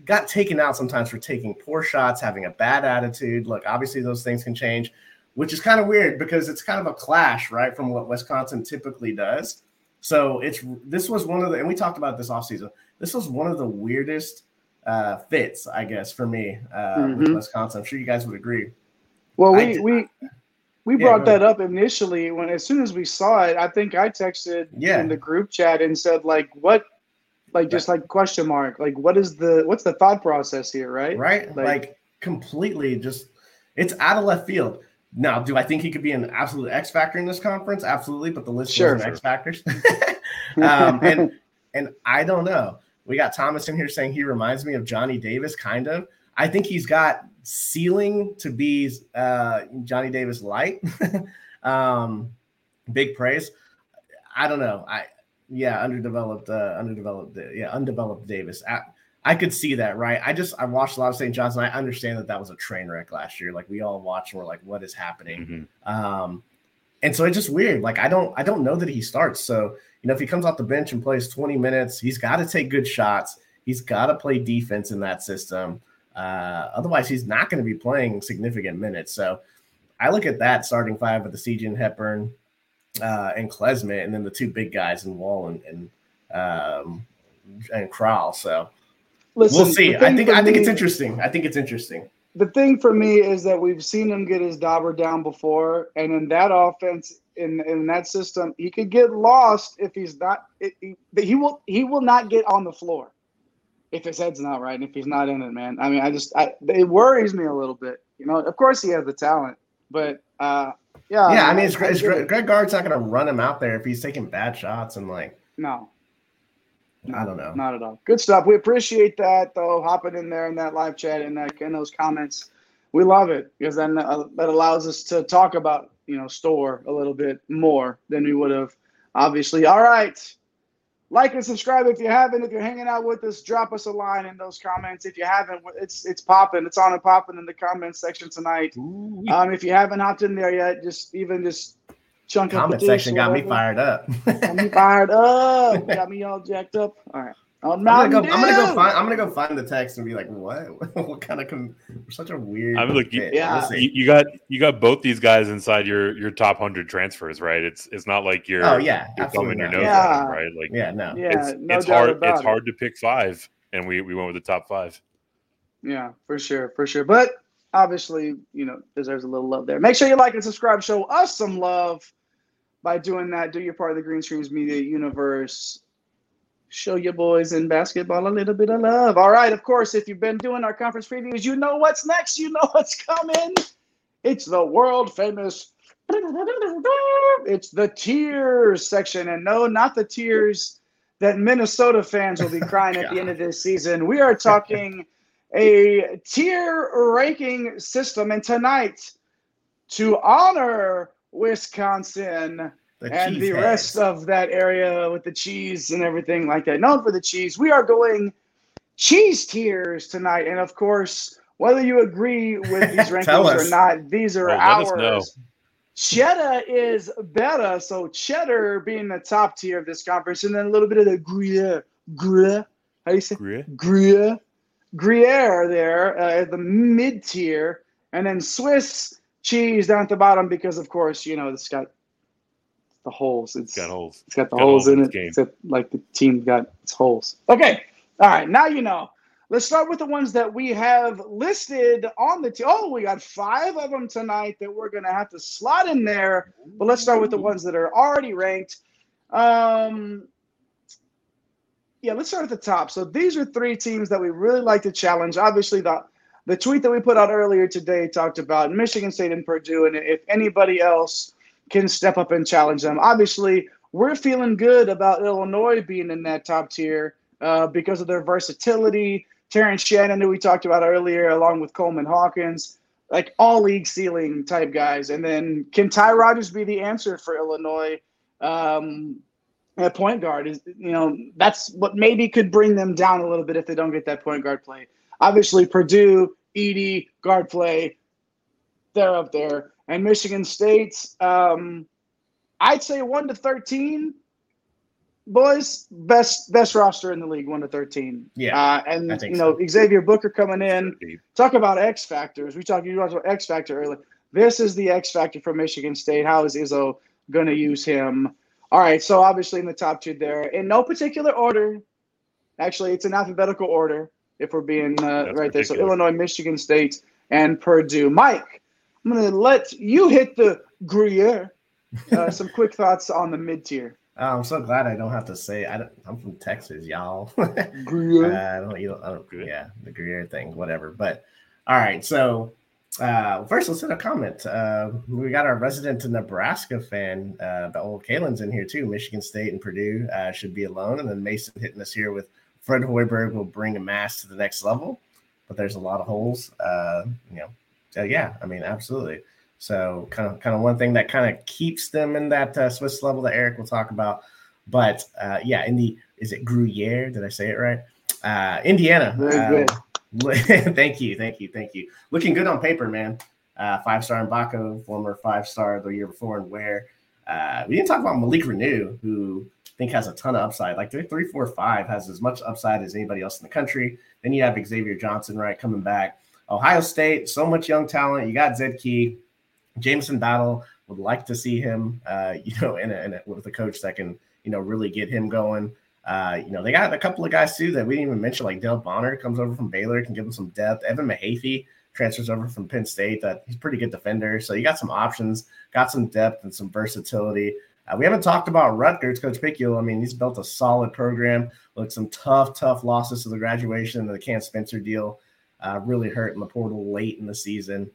got taken out sometimes for taking poor shots, having a bad attitude. Look, obviously those things can change, which is kind of weird because it's kind of a clash, right, from what Wisconsin typically does. So it's this was one of the, and we talked about this offseason. This was one of the weirdest uh, fits, I guess, for me uh, mm-hmm. with Wisconsin. I'm sure you guys would agree. Well, we we we brought yeah, that up initially when as soon as we saw it. I think I texted yeah. in the group chat and said like, "What?" Like just like question mark. Like, what is the what's the thought process here? Right. Right. Like, like completely just it's out of left field. Now, do I think he could be an absolute X factor in this conference? Absolutely, but the list sure, X factors. [laughs] [laughs] um, and and I don't know. We got Thomas in here saying he reminds me of Johnny Davis, kind of. I think he's got ceiling to be uh, Johnny Davis light. [laughs] um, big praise. I don't know. I yeah, underdeveloped, uh, underdeveloped, yeah, undeveloped Davis. I, I could see that, right? I just I watched a lot of St. John's, and I understand that that was a train wreck last year. Like we all watched, and we're like, "What is happening?" Mm-hmm. Um, and so it's just weird. Like I don't I don't know that he starts. So you know, if he comes off the bench and plays 20 minutes, he's got to take good shots. He's got to play defense in that system. Uh, otherwise, he's not going to be playing significant minutes. So I look at that starting five with the CJ and Hepburn uh, and Klesmit, and then the two big guys in Wahl and and, um, and Crowl. So Listen, we'll see. I think I think me, it's interesting. I think it's interesting. The thing for me is that we've seen him get his dauber down before, and in that offense, in in that system, he could get lost if he's not. It, he, he will he will not get on the floor if his head's not right and if he's not in it, man. I mean, I just I, it worries me a little bit. You know, of course he has the talent, but uh, yeah. Yeah, I mean, it's, it's Greg, Greg Gard's not going to run him out there if he's taking bad shots and like. No. no. I don't know. Not at all. Good stuff. We appreciate that though, hopping in there in that live chat and that in those comments. We love it because then uh, that allows us to talk about you know Storr a little bit more than we would have obviously. All right. Like and subscribe if you haven't. If you're hanging out with us, drop us a line in those comments. If you haven't, it's it's popping. It's on and popping in the comments section tonight. Um, if you haven't hopped in there yet, just even just chunk comment section got me fired up. got me fired up. [laughs] Got me all jacked up. All right. I'm, I'm, gonna go, I'm gonna go find. I'm gonna go find the text and be like, "What? [laughs] what kind of? Com- such a weird." I mean, look, you, yeah, you, you, got you got both these guys inside your your top hundred transfers, right? It's it's not like you're oh yeah, you're thumbing your nose yeah. them, right? Like yeah, no, yeah, it's, no it's hard. It's it. hard to pick five, and we we went with the top five. Yeah, for sure, for sure. But obviously, you know, deserves a little love there. Make sure you like and subscribe. Show us some love by doing that. Do your part of the Green Streams Media universe show your boys in basketball a little bit of love. All right, of course, if you've been doing our conference previews, you know what's next. You know what's coming. It's the world famous. It's the tears section, and no, not the tears that Minnesota fans will be [laughs] crying at the end of this season. We are talking a tier ranking system, and tonight, to honor Wisconsin, the and the heads. rest of that area with the cheese and everything like that. Known for the cheese, we are going cheese tiers tonight, and of course, whether you agree with these [laughs] rankings or not, these are ours. Cheddar is better, so cheddar being the top tier of this conference, and then a little bit of the Gruyere, Gruyere, how do you say? Gruyere, Gruyere, Gruyere there uh, at the mid tier, and then Swiss cheese down at the bottom because, of course, you know it's got the holes. It's got holes. It's got the got holes, holes, in it. Except like the team got its holes. Okay. All right. Now you know. Let's start with the ones that we have listed on the team. Oh, we got five of them tonight that we're gonna have to slot in there. But let's start with the ones that are already ranked. Um, yeah, let's start at the top. So these are three teams that we really like to challenge. Obviously, the the tweet that we put out earlier today talked about Michigan State and Purdue, and if anybody else can step up and challenge them. Obviously, we're feeling good about Illinois being in that top tier uh, because of their versatility. Terrence Shannon, who we talked about earlier, along with Coleman Hawkins, like all league ceiling type guys. And then can Ty Rodgers be the answer for Illinois um, at point guard? Is you know that's what maybe could bring them down a little bit if they don't get that point guard play. Obviously, Purdue, Edey, guard play, they're up there and Michigan State's, um, I'd say one to thirteen. Boys, best best roster in the league, one to thirteen. Yeah, uh, and you know so. Xavier Booker coming in. Talk about X factors. We talked you talked about X factor earlier. This is the X factor for Michigan State. How is Izzo going to use him? All right, so obviously in the top two there, in no particular order. Actually, it's in alphabetical order if we're being uh, right there. So Illinois, Michigan State, and Purdue. Mike, I'm going to let you hit the Gruyere. Uh, [laughs] some quick thoughts on the mid tier. Oh, I'm so glad I don't have to say I am from Texas, y'all. [laughs] Gruyere. uh, I don't, you don't, I don't, yeah, the Gruyere thing, whatever. But all right, so uh, first let's hit a comment. Uh, we got our resident Nebraska fan, uh, the old Kalen's in here too. Michigan State and Purdue uh, should be alone, and then Mason hitting us here with Fred Hoiberg will bring a mass to the next level, but there's a lot of holes. Uh, you know, uh, yeah, I mean, absolutely. So kind of kind of one thing that kind of keeps them in that uh, Swiss level that Eric will talk about. But uh, yeah, in the is it Gruyere? Did I say it right? Uh, Indiana. Good. [laughs] thank you, thank you, thank you. Looking good on paper, man. Uh, five star Mgbako, former five star the year before and Ware. Uh, we didn't talk about Malik Reneau, who I think has a ton of upside. Like three, three, four, five has as much upside as anybody else in the country. Then you have Xavier Johnson, right, coming back. Ohio State, so much young talent. You got Zed Key, Jamison Battle. Would like to see him, uh, [laughs] you know, in a, in a, with a coach that can, you know, really get him going. Uh, you know, they got a couple of guys too that we didn't even mention, like Dale Bonner comes over from Baylor, can give him some depth. Evan Mahaffey transfers over from Penn State. That he's pretty good defender. So you got some options, got some depth and some versatility. Uh, we haven't talked about Rutgers, Coach Pikiell. I mean, he's built a solid program. Look, some tough, tough losses to the graduation the Cam Spencer deal uh, really hurt in the portal late in the season.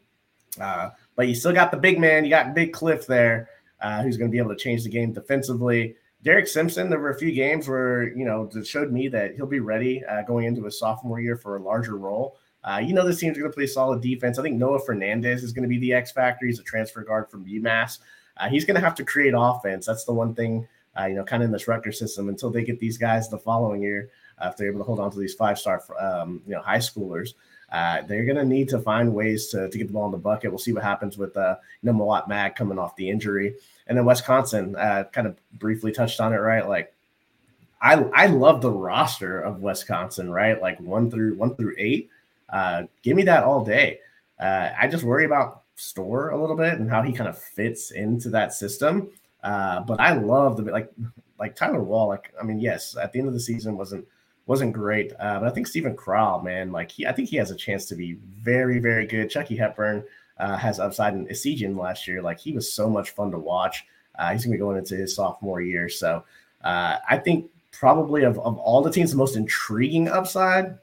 Uh, but you still got the big man. You got Big Cliff there, uh, who's going to be able to change the game defensively. Derek Simpson, there were a few games where, you know, that showed me that he'll be ready uh, going into his sophomore year for a larger role. Uh, you know, this team's going to play solid defense. I think Noah Fernandez is going to be the X factor. He's a transfer guard from UMass. Uh, he's going to have to create offense. That's the one thing, you know, kind of in this Rutgers system until they get these guys the following year, uh, if they're able to hold on to these five star, um, you know, high schoolers. Uh, they're going to need to find ways to, to get the ball in the bucket. We'll see what happens with, uh, you know, Mawot Mag coming off the injury. And then Wisconsin, uh, kind of briefly touched on it, right? Like, I I love the roster of Wisconsin, right? Like one through one through eight. Uh, give me that all day. Uh, I just worry about Storr a little bit and how he kind of fits into that system. Uh, but I love the like like Tyler Wahl. Like I mean, yes, at the end of the season wasn't wasn't great, uh, but I think Steven Crowl, man, like he I think he has a chance to be very very good. Chucky Hepburn uh, has upside in Essegian last year. Like he was so much fun to watch. Uh, he's gonna be going into his sophomore year, so uh, I think probably of, of all the teams, the most intriguing upside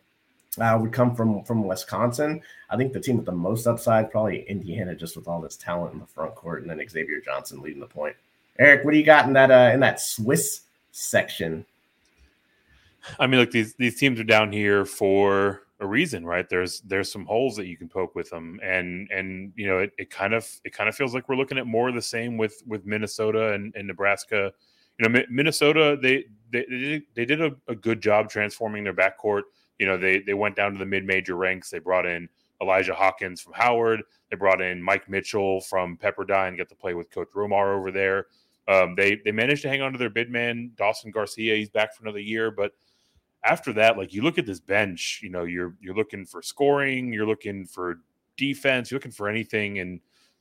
uh, would come from from Wisconsin. I think the team with the most upside probably Indiana, just with all this talent in the front court, and then Xavier Johnson leading the point. Eric, what do you got in that uh, in that Swiss section? I mean, look these these teams are down here for a reason, right? There's there's some holes that you can poke with them, and and you know it, it kind of it kind of feels like we're looking at more of the same with with Minnesota and, and Nebraska. You know, Minnesota they they they did a, a good job transforming their backcourt you know, they they went down to the mid major ranks. They brought in Elijah Hawkins from Howard. They brought in Mike Mitchell from Pepperdine. Got to play with Coach Romar over there. Um, they they managed to hang on to their bid man Dawson Garcia. He's back for another year, but after that, like you look at this bench, you know, you're you're looking for scoring, you're looking for defense, you're looking for anything, and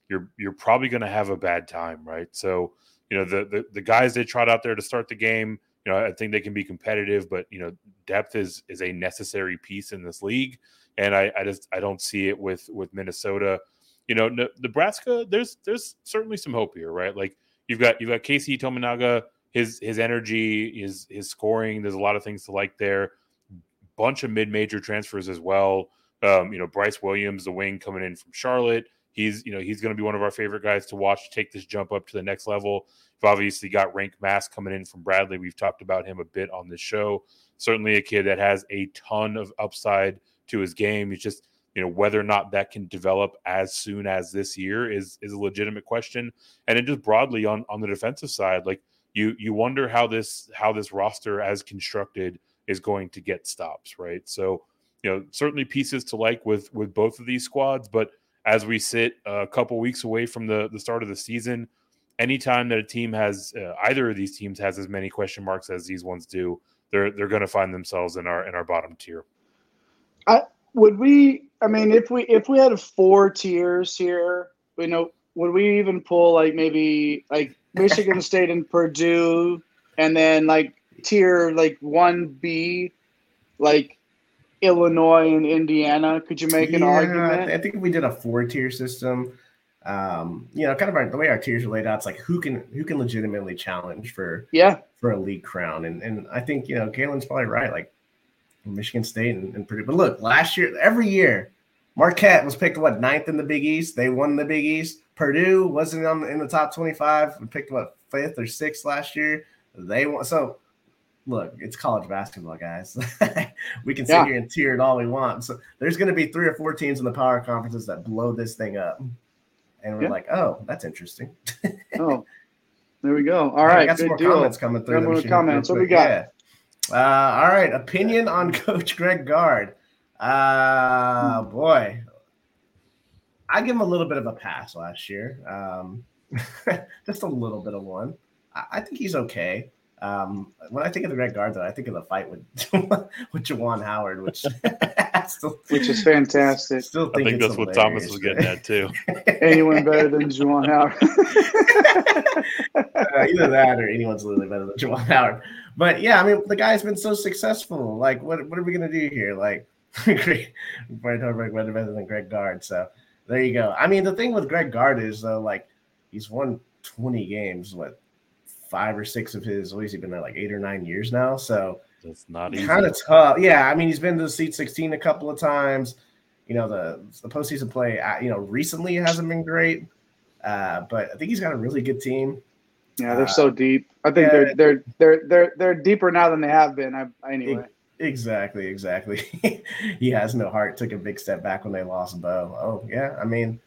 you're you're probably going to have a bad time, right? So, you know, the, the the guys they trot out there to start the game, you know, I think they can be competitive, but you know, depth is is a necessary piece in this league, and I, I just I don't see it with with Minnesota. You know, Nebraska. There's there's certainly some hope here, right? Like you've got you've got Keisei Tominaga, his his energy, his his scoring. There's a lot of things to like there. Bunch of mid major transfers as well. Um, you know, Brice Williams, the wing coming in from Charlotte. He's you know he's going to be one of our favorite guys to watch take this jump up to the next level. You've obviously got Rienk Mast coming in from Bradley. We've talked about him a bit on this show. Certainly a kid that has a ton of upside to his game. It's just, you know, whether or not that can develop as soon as this year is is a legitimate question. And then just broadly on on the defensive side, like you you wonder how this how this roster as constructed is going to get stops, right? So, you know, certainly pieces to like with with both of these squads, but as we sit a couple weeks away from the the start of the season, anytime that a team has uh, either of these teams has as many question marks as these ones do, they're they're going to find themselves in our in our bottom tier. I would we. I mean, if we if we had four tiers here, you know, would we even pull like maybe like Michigan State and Purdue, and then like tier like one B, like Illinois and Indiana? Could you make an yeah, argument? I think we did a four tier system um, you know, kind of our, the way our tiers are laid out, it's like who can who can legitimately challenge for yeah for a league crown, and and I think you know Galen's probably right, like Michigan State and, and Purdue. But look, last year, every year, Marquette was picked what ninth in the Big East. They won the Big East. Purdue wasn't on in the top twenty five. We Picked what fifth or sixth last year. They won so. Look, it's college basketball, guys. [laughs] we can sit yeah. here and tear it all we want. So there's going to be three or four teams in the power conferences that blow this thing up and we're yeah. like, oh, that's interesting. [laughs] oh, there we go. All right, got some more deal. comments coming through. More comments. What we got? Uh, all right, opinion on [laughs] Coach Greg Gard. Uh, boy, I give him a little bit of a pass last year. Um, [laughs] just a little bit of one. I, I think he's okay. Um, when I think of the Greg Gard, though, I think of the fight with [laughs] with Juwan Howard, which [laughs] still, which is fantastic. Still think I think that's hilarious. what Thomas was getting at too. Anyone better than Juwan Howard? uh, either that or anyone's literally better than Juwan Howard. But yeah, I mean, the guy's been so successful. Like, what what are we gonna do here? Like, Brian Harbaugh better than Greg Gard. So there you go. I mean, the thing with Greg Gard is though, like, he's won 20 games. What five or six of his? What has he been there? Like eight or nine years now. So it's not kind of tough. Yeah, I mean, he's been to the Sweet 16 a couple of times. You know, the the postseason play. Uh, you know, recently hasn't been great, uh, but I think he's got a really good team. Yeah, they're uh, so deep. I think yeah, they're they're they're they're they're deeper now than they have been. I, anyway. Exactly, exactly. [laughs] he has no heart. Took a big step back when they lost Bo. Oh yeah, I mean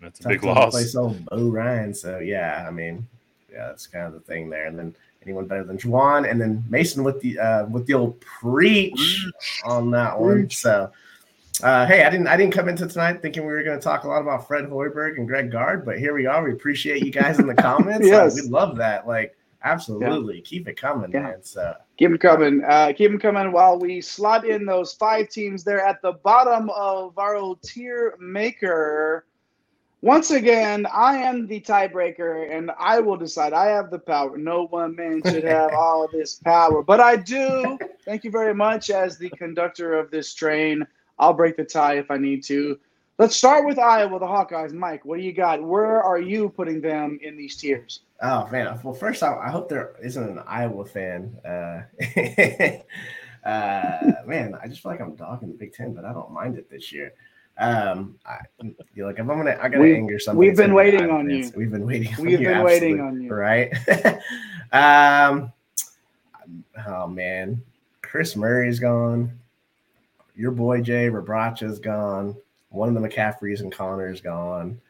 that's a big loss. Place old Bo Ryan. So yeah, I mean yeah, that's kind of the thing there. And then anyone better than Juwan, and then Mason with the uh, with the old preach on that one. So. Uh, hey, I didn't I didn't come into tonight thinking we were going to talk a lot about Fred Hoiberg and Greg Gard, but here we are. We appreciate you guys in the comments. [laughs] yes. we love that. Like, absolutely, yeah. keep it coming, yeah. man. So keep them coming. Uh, keep them coming while we slot in those five teams there at the bottom of our tier maker. Once again, I am the tiebreaker and I will decide. I have the power. No one man should have [laughs] all this power, but I do. Thank you very much as the conductor of this train. I'll break the tie if I need to. Let's start with Iowa, the Hawkeyes. Mike, what do you got? Where are you putting them in these tiers? Oh man! Well, first off, I hope there isn't an Iowa fan. Uh, [laughs] uh, man, I just feel like I'm dogging the Big Ten, but I don't mind it this year. Um, I, you're like, if I'm gonna, I gotta we, anger somebody. We've been waiting on you. We've been waiting. We've been waiting on you, right? [laughs] um, oh man, Kris Murray's gone. Your boy Jay Rebraca's gone. One of the McCafferys and Connor's gone.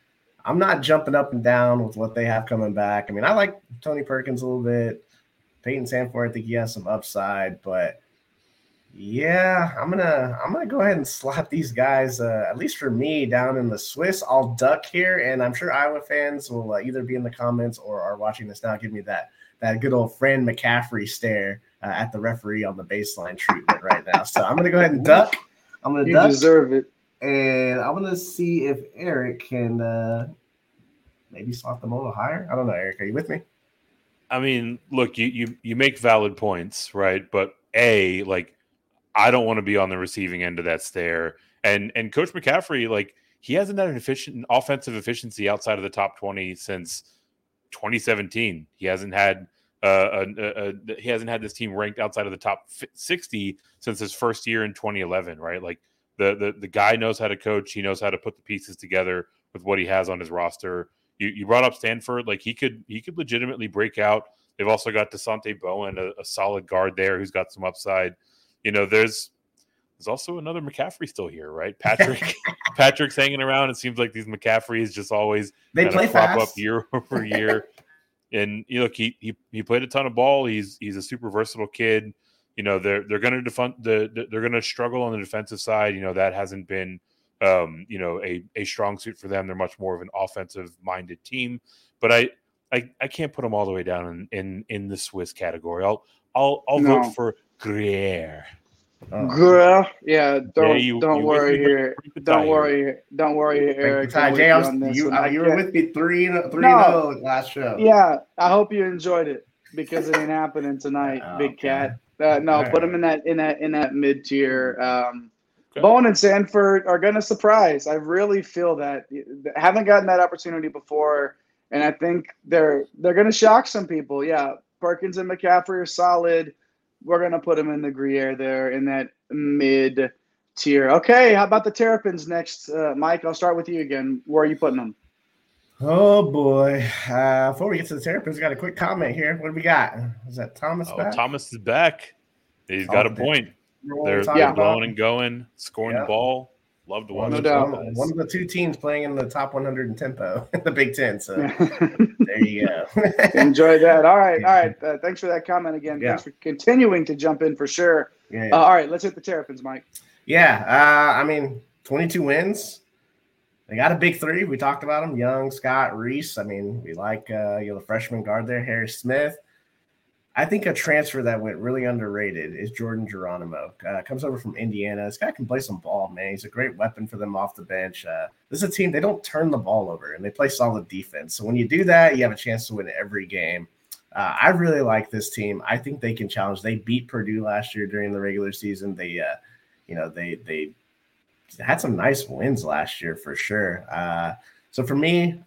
I'm not jumping up and down with what they have coming back. I mean, I like Tony Perkins a little bit. Payton Sandfort, I think he has some upside, but yeah, I'm gonna I'm gonna go ahead and slap these guys. Uh, at least for me, down in the Swiss. I'll duck here, and I'm sure Iowa fans will uh, either be in the comments or are watching this now. Give me that that good old Fran McCaffery stare uh, at the referee on the baseline treatment right now. So I'm gonna go ahead and duck. I'm gonna you duck. deserve it. And I'm gonna see if Eric can uh, maybe slot them a little higher. I don't know, Eric. Are you with me? I mean, look, you you you make valid points, right? But a like I don't want to be on the receiving end of that stare. And and Coach McCaffery, like he hasn't had an efficient offensive efficiency outside of the top twenty since 2017. He hasn't had uh, a, he hasn't had this team ranked outside of the top 60 since his first year in 2011. Right, like the the the guy knows how to coach. He knows how to put the pieces together with what he has on his roster. You, you brought up Sandfort, like he could he could legitimately break out. They've also got Dasonte Bowen, a, a solid guard there who's got some upside you know, there's there's also another McCaffery still here, right? [laughs] Patrick Patrick's hanging around. It seems like these McCafferys just always they play crop fast. up year [laughs] over year. and you know, he, he he played a ton of ball. He's he's a super versatile kid. You know, they're they're going to defend the they're going to struggle on the defensive side. You know, that hasn't been um, you know a a strong suit for them. They're much more of an offensive minded team. But I I, I can't put them all the way down in in, in the Swiss category. I'll I'll I'll no. vote for Gruyere. Oh. Gruyere, yeah. Don't yeah, you, don't you worry here. Don't worry. Don't worry, Eric. Ty, Jay, was, you, uh, you were with me three three no, no last show. Yeah, I hope you enjoyed it because it ain't happening tonight, [laughs] oh, Big Cat. Uh, no, right. put them in that in that in that mid tier. Um, okay. Bowen and Sandfort are going to surprise. I really feel that. Haven't gotten that opportunity before, and I think they're they're going to shock some people. Yeah, Perkins and McCaffery are solid we're gonna put them in the Gruyere there in that mid tier. Okay, how about the Terrapins next, uh, Mike? I'll start with you again. Where are you putting them? Oh boy! Uh, before we get to the Terrapins, got a quick comment here. What do we got? Is that Thomas oh, back? Thomas is back. He's got oh, a point. They're, they're yeah. blowing and going, scoring yep. the ball. Loved to watch. No doubt. One, one of the two teams playing in the top 100 in tempo [laughs] in the Big Ten. So [laughs] there you go. [laughs] Enjoy that. All right, all right. Uh, thanks for that comment again. Yeah. Thanks for continuing to jump in for sure. yeah, Uh, all right, let's hit the Terrapins, Mike. yeah. Uh, I mean, 22 wins. They got a big three. We talked about them: Young, Scott, Reese. I mean, we like uh, you know the freshman guard there, Harris Smith. I think a transfer that went really underrated is Jordan Geronimo. Uh, comes over from Indiana. This guy can play some ball, man. He's a great weapon for them off the bench. Uh, this is a team they don't turn the ball over and they play solid defense. So when you do that, you have a chance to win every game. Uh, I really like this team. I think they can challenge. They beat Purdue last year during the regular season. They, uh, you know, they they had some nice wins last year for sure. Uh, so for me,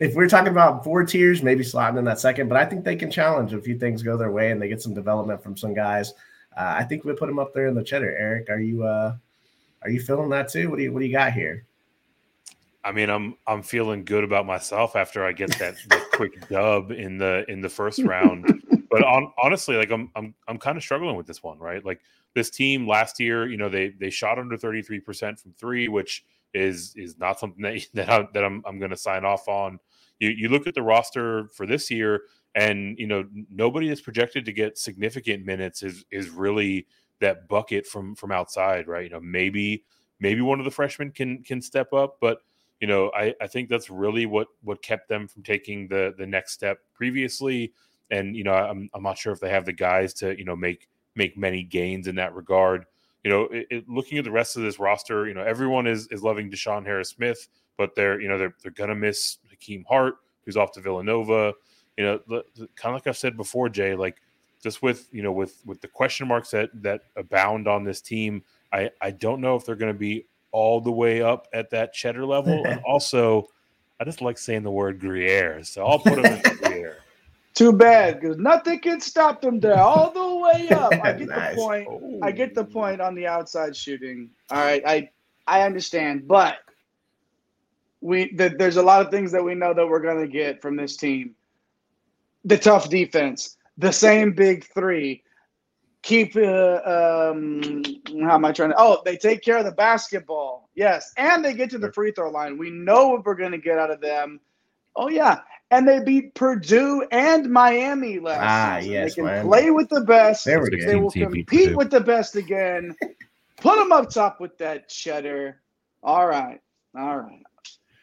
if we're talking about four tiers, maybe slotting in that second, but I think they can challenge if a few things go their way and they get some development from some guys. Uh, I think we put them up there in the cheddar. Eric, are you uh, are you feeling that too? What do you what do you got here? I mean, I'm I'm feeling good about myself after I get that, that quick dub in the in the first round. But on, honestly, like I'm I'm I'm kind of struggling with this one, right? Like this team last year, you know, they they shot under 33 percent from three, which is is not something [laughs] that that, I, that I'm I'm going to sign off on. You you look at the roster for this year, and you know nobody is projected to get significant minutes. Is is really that bucket from from outside, right? You know, maybe maybe one of the freshmen can can step up, but you know, I, I think that's really what what kept them from taking the the next step previously. And you know, I'm I'm not sure if they have the guys to you know make make many gains in that regard. You know, it, it, looking at the rest of this roster, you know, everyone is is loving DeShawn Harris-Smith, but they're you know they're they're gonna miss Hakim Hart, who's off to Villanova. You know, the, the, kind of like I've said before, Jay, like just with you know with with the question marks that that abound on this team, I I don't know if they're going to be all the way up at that cheddar level. and [laughs] also, I just like saying the word Gruyere, so I'll put them in [laughs] Gruyere. Too bad, because nothing can stop them there all the way [laughs] up. I get Nice. the point. I get the point on the outside shooting. All right, I I understand, but we th- there's a lot of things that we know that we're going to get from this team. The tough defense, the same big three. Keep uh, um how am I trying to oh they take care of the basketball yes and they get to the free throw line we know what we're going to get out of them oh yeah and they beat Purdue and Miami last Ah, season yes, they can Miami. play with the best There we go. they will compete with the best again. [laughs] Put them up top with that cheddar. All right. All right.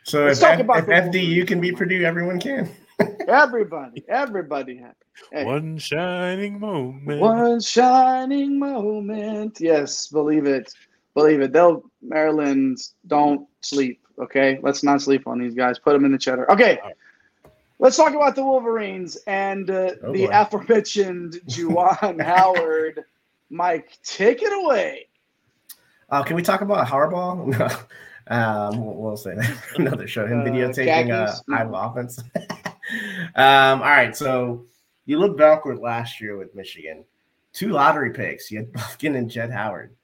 So Let's if, talk F- about if the FDU Wolverines. can beat Purdue, everyone can. [laughs] Everybody, everybody happy. Hey, One shining moment. one shining moment. Yes, believe it. Believe it. They'll Maryland's don't sleep. Okay. Let's not sleep on these guys. Put them in the cheddar. Okay. Let's talk about the Wolverines and uh, Oh, the aforementioned [laughs] Juwan Howard. Mike, take it away. Uh, can we talk about Harbaugh? [laughs] No. Um, we'll, we'll say that [laughs] another show. Him Uh, videotaping uh? Iowa offense. um, all right, so you look backward last year with Michigan. Two lottery picks. You had Bufkin and Jett Howard.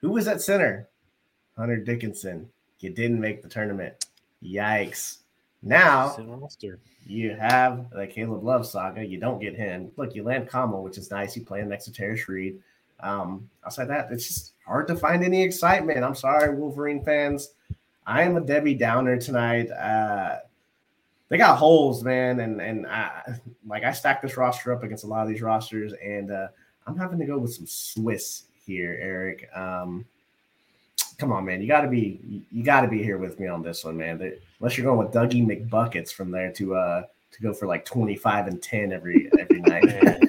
Who was at center? Hunter Dickinson. You didn't make the tournament. Yikes. Now you have the Caleb Love saga. You don't get him. Look, you land Kamo, which is nice. You playing next to Tarris Reed. Um, outside that, it's just hard to find any excitement. I'm sorry, Wolverine fans. I am a Debbie Downer tonight. Uh, they got holes, man, and and I, like I stacked this roster up against a lot of these rosters, and uh, I'm having to go with some Swiss here, Eric. Um, come on, man, you got to be you, got to be here with me on this one, man. Unless you're going with Dougie McBuckets from there to uh to go for like 25 and 10 every every night.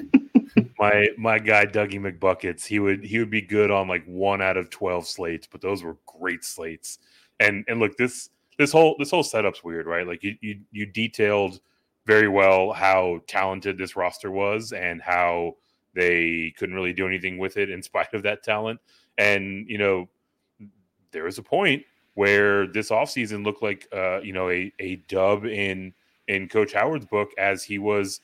[laughs] my my guy Dougie McBuckets, he would he would be good on like one out of twelve slates, but those were great slates. And and look, this this whole this whole setup's weird, right? Like you you you detailed very well how talented this roster was and how they couldn't really do anything with it in spite of that talent. And you know, there was a point where this offseason looked like uh, you know, a, a dub in in Coach Howard's book as he was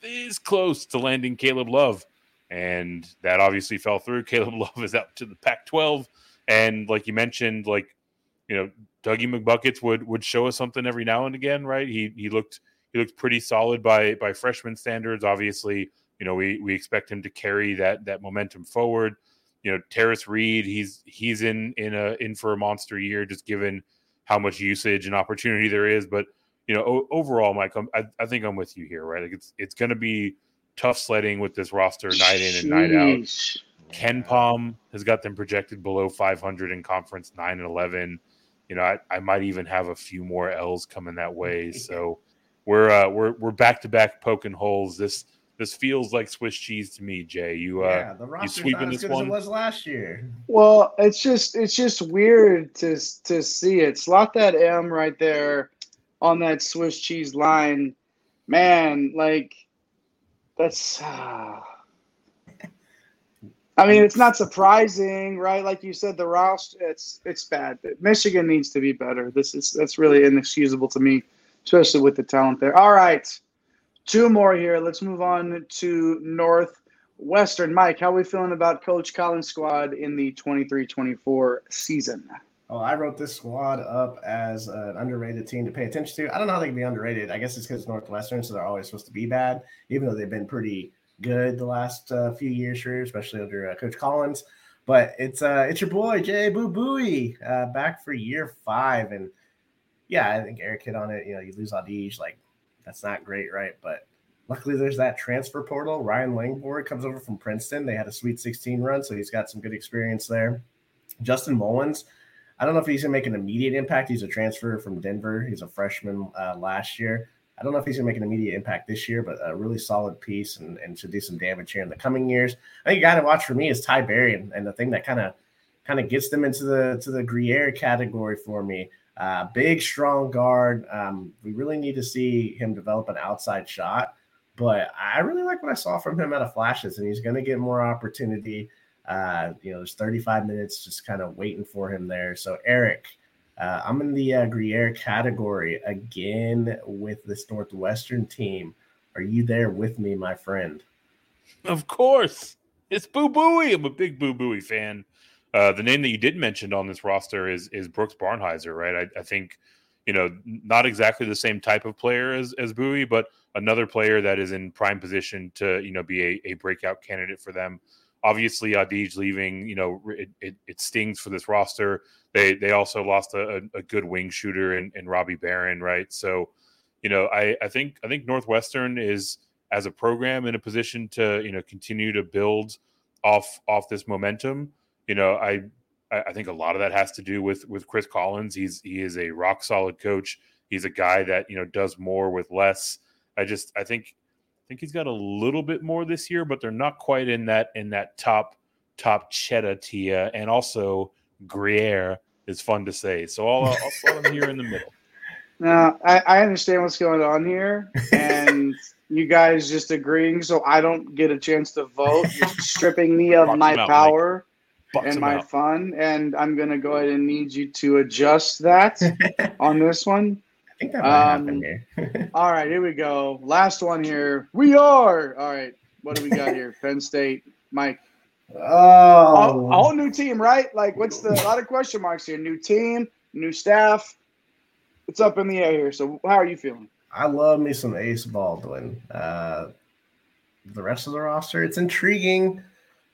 this close to landing Caleb Love. And that obviously fell through. [laughs] Caleb Love is out to the Pac 12. And like you mentioned, like, you know, Dougie McBuckets would would show us something every now and again, right? He he looked he looked pretty solid by by freshman standards. Obviously, you know, we we expect him to carry that that momentum forward. You know, Tarris Reed, he's he's in in a in for a monster year, just given how much usage and opportunity there is. But you know, o- overall, Mike, I'm, I, I think I'm with you here, right? Like it's it's going to be tough sledding with this roster night in and night out. KenPom has got them projected below 500 in conference, nine and 11. You know, I, I might even have a few more L's coming that way. [laughs] So we're uh, we're we're back to back poking holes. This this feels like Swiss cheese to me, Jay. You uh, yeah, the roster's sweeping not as this good as one? it was last year. Well, it's just it's just weird to to see it. Slot that M right there on that Swiss cheese line, man. Like that's. ah. [sighs] I mean, it's not surprising, right? Like you said, the roster it's it's bad. Michigan needs to be better. This is that's really inexcusable to me, especially with the talent there. All right, two more here. Let's move on to Northwestern. Mike, how are we feeling about Coach Collins' squad in the 23-24 season? Oh, I wrote this squad up as an underrated team to pay attention to. I don't know how they can be underrated. I guess it's because Northwestern, so they're always supposed to be bad, even though they've been pretty good the last uh, few years, sure, especially under uh, Coach Collins. But it's uh, it's your boy Jay Boo Buie uh, back for year five, and yeah, I think Eric hit on it. You know, you lose Audige, like that's not great, right? But luckily, there's that transfer portal. Ryan Langborg comes over from Princeton. They had a Sweet 16 run, so he's got some good experience there. Justin Mullins. I don't know if he's gonna make an immediate impact. He's a transfer from Denver. He's a freshman uh, last year. I don't know if he's gonna make an immediate impact this year, but a really solid piece and, and should do some damage here in the coming years. I think a guy to watch for me is Ty Berry, and, and the thing that kind of kind of gets them into the to the Gruyere category for me. Uh, big, strong guard. Um, we really need to see him develop an outside shot, but I really like what I saw from him out of flashes, and he's going to get more opportunity. Uh, you know, there's 35 minutes just kind of waiting for him there. So, Eric, uh, I'm in the uh, Gruyere category again with this Northwestern team. Are you there with me, my friend? Of course. It's Boo Buie. I'm a big Boo Buie fan. Uh, the name that you did mention on this roster is is Brooks Barnhizer, right? I, I think, you know, not exactly the same type of player as, as Buie, but another player that is in prime position to, you know, be a, a breakout candidate for them. Obviously, Audige leaving, you know, it, it, it stings for this roster. They they also lost a, a good wing shooter in, in Robbie Beran, right? So, you know, I, I think I think Northwestern is as a program in a position to, you know, continue to build off off this momentum. You know, I I think a lot of that has to do with with Chris Collins. He's he is a rock solid coach. He's a guy that you know does more with less. I just I think I think he's got a little bit more this year, but they're not quite in that in that top top cheddar Tia And also Gruyere is fun to say, so I'll I'll slot him here in the middle. [laughs] Now, I, I understand what's going on here, and [laughs] you guys just agreeing so I don't get a chance to vote, just [laughs] stripping me of my power and my out. fun. And I'm going to go ahead and need you to adjust that [laughs] on this one. I think that might Um, happen here. [laughs] All right, here we go. Last one here. We are. All right, what do we got here? Penn State, Mike. oh, A whole new team, right? Like, what's the a lot of question marks here? New team, new staff. It's up in the air here. So, how are you feeling? I love me some Ace Baldwin. Uh, the rest of the roster, it's intriguing.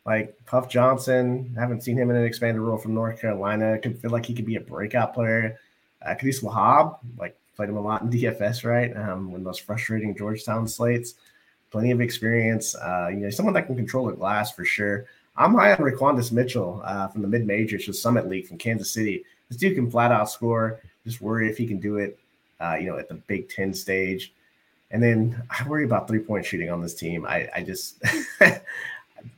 Like Puff Johnson, haven't seen him in an expanded role from North Carolina. Could feel like he could be a breakout player. Uh, Qudus Wahab, like played him a lot in [laughs] DFS, right? Um, one of those frustrating Georgetown slates. Plenty of experience. Uh, you know, someone that can control the glass for sure. I'm high on Raquandis Mitchell uh, from the mid majors, the Summit League from Kansas City. This dude can flat out score. Just worry if he can do it uh, you know, at the Big Ten stage. And then I worry about three point shooting on this team. I, I just [laughs]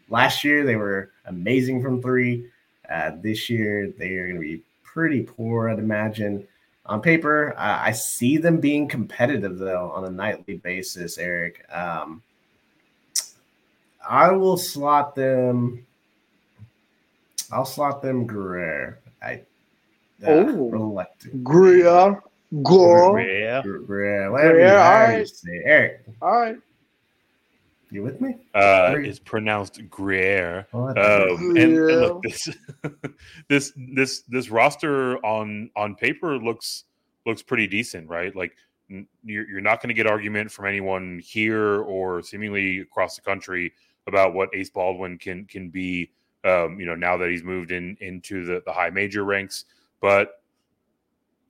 last year they were amazing from three. Uh, this year they are going to be pretty poor, I'd imagine. On paper, uh, I see them being competitive though on a nightly basis. Eric, um, I will slot them. I'll slot them Guerrero. I uh, Oh. reluctant. Gria, go. Yeah. Guerrero, whatever Guerrero, you, all however right. say. Eric, All right. You with me? Uh, it's pronounced Gruyere. What? Um, and, and look, this [laughs] this this this roster on on paper looks looks pretty decent, right? Like n- you're you're not going to get argument from anyone here or seemingly across the country about what Ace Baldwin can can be Um, you know, now that he's moved in into the, the high major ranks, but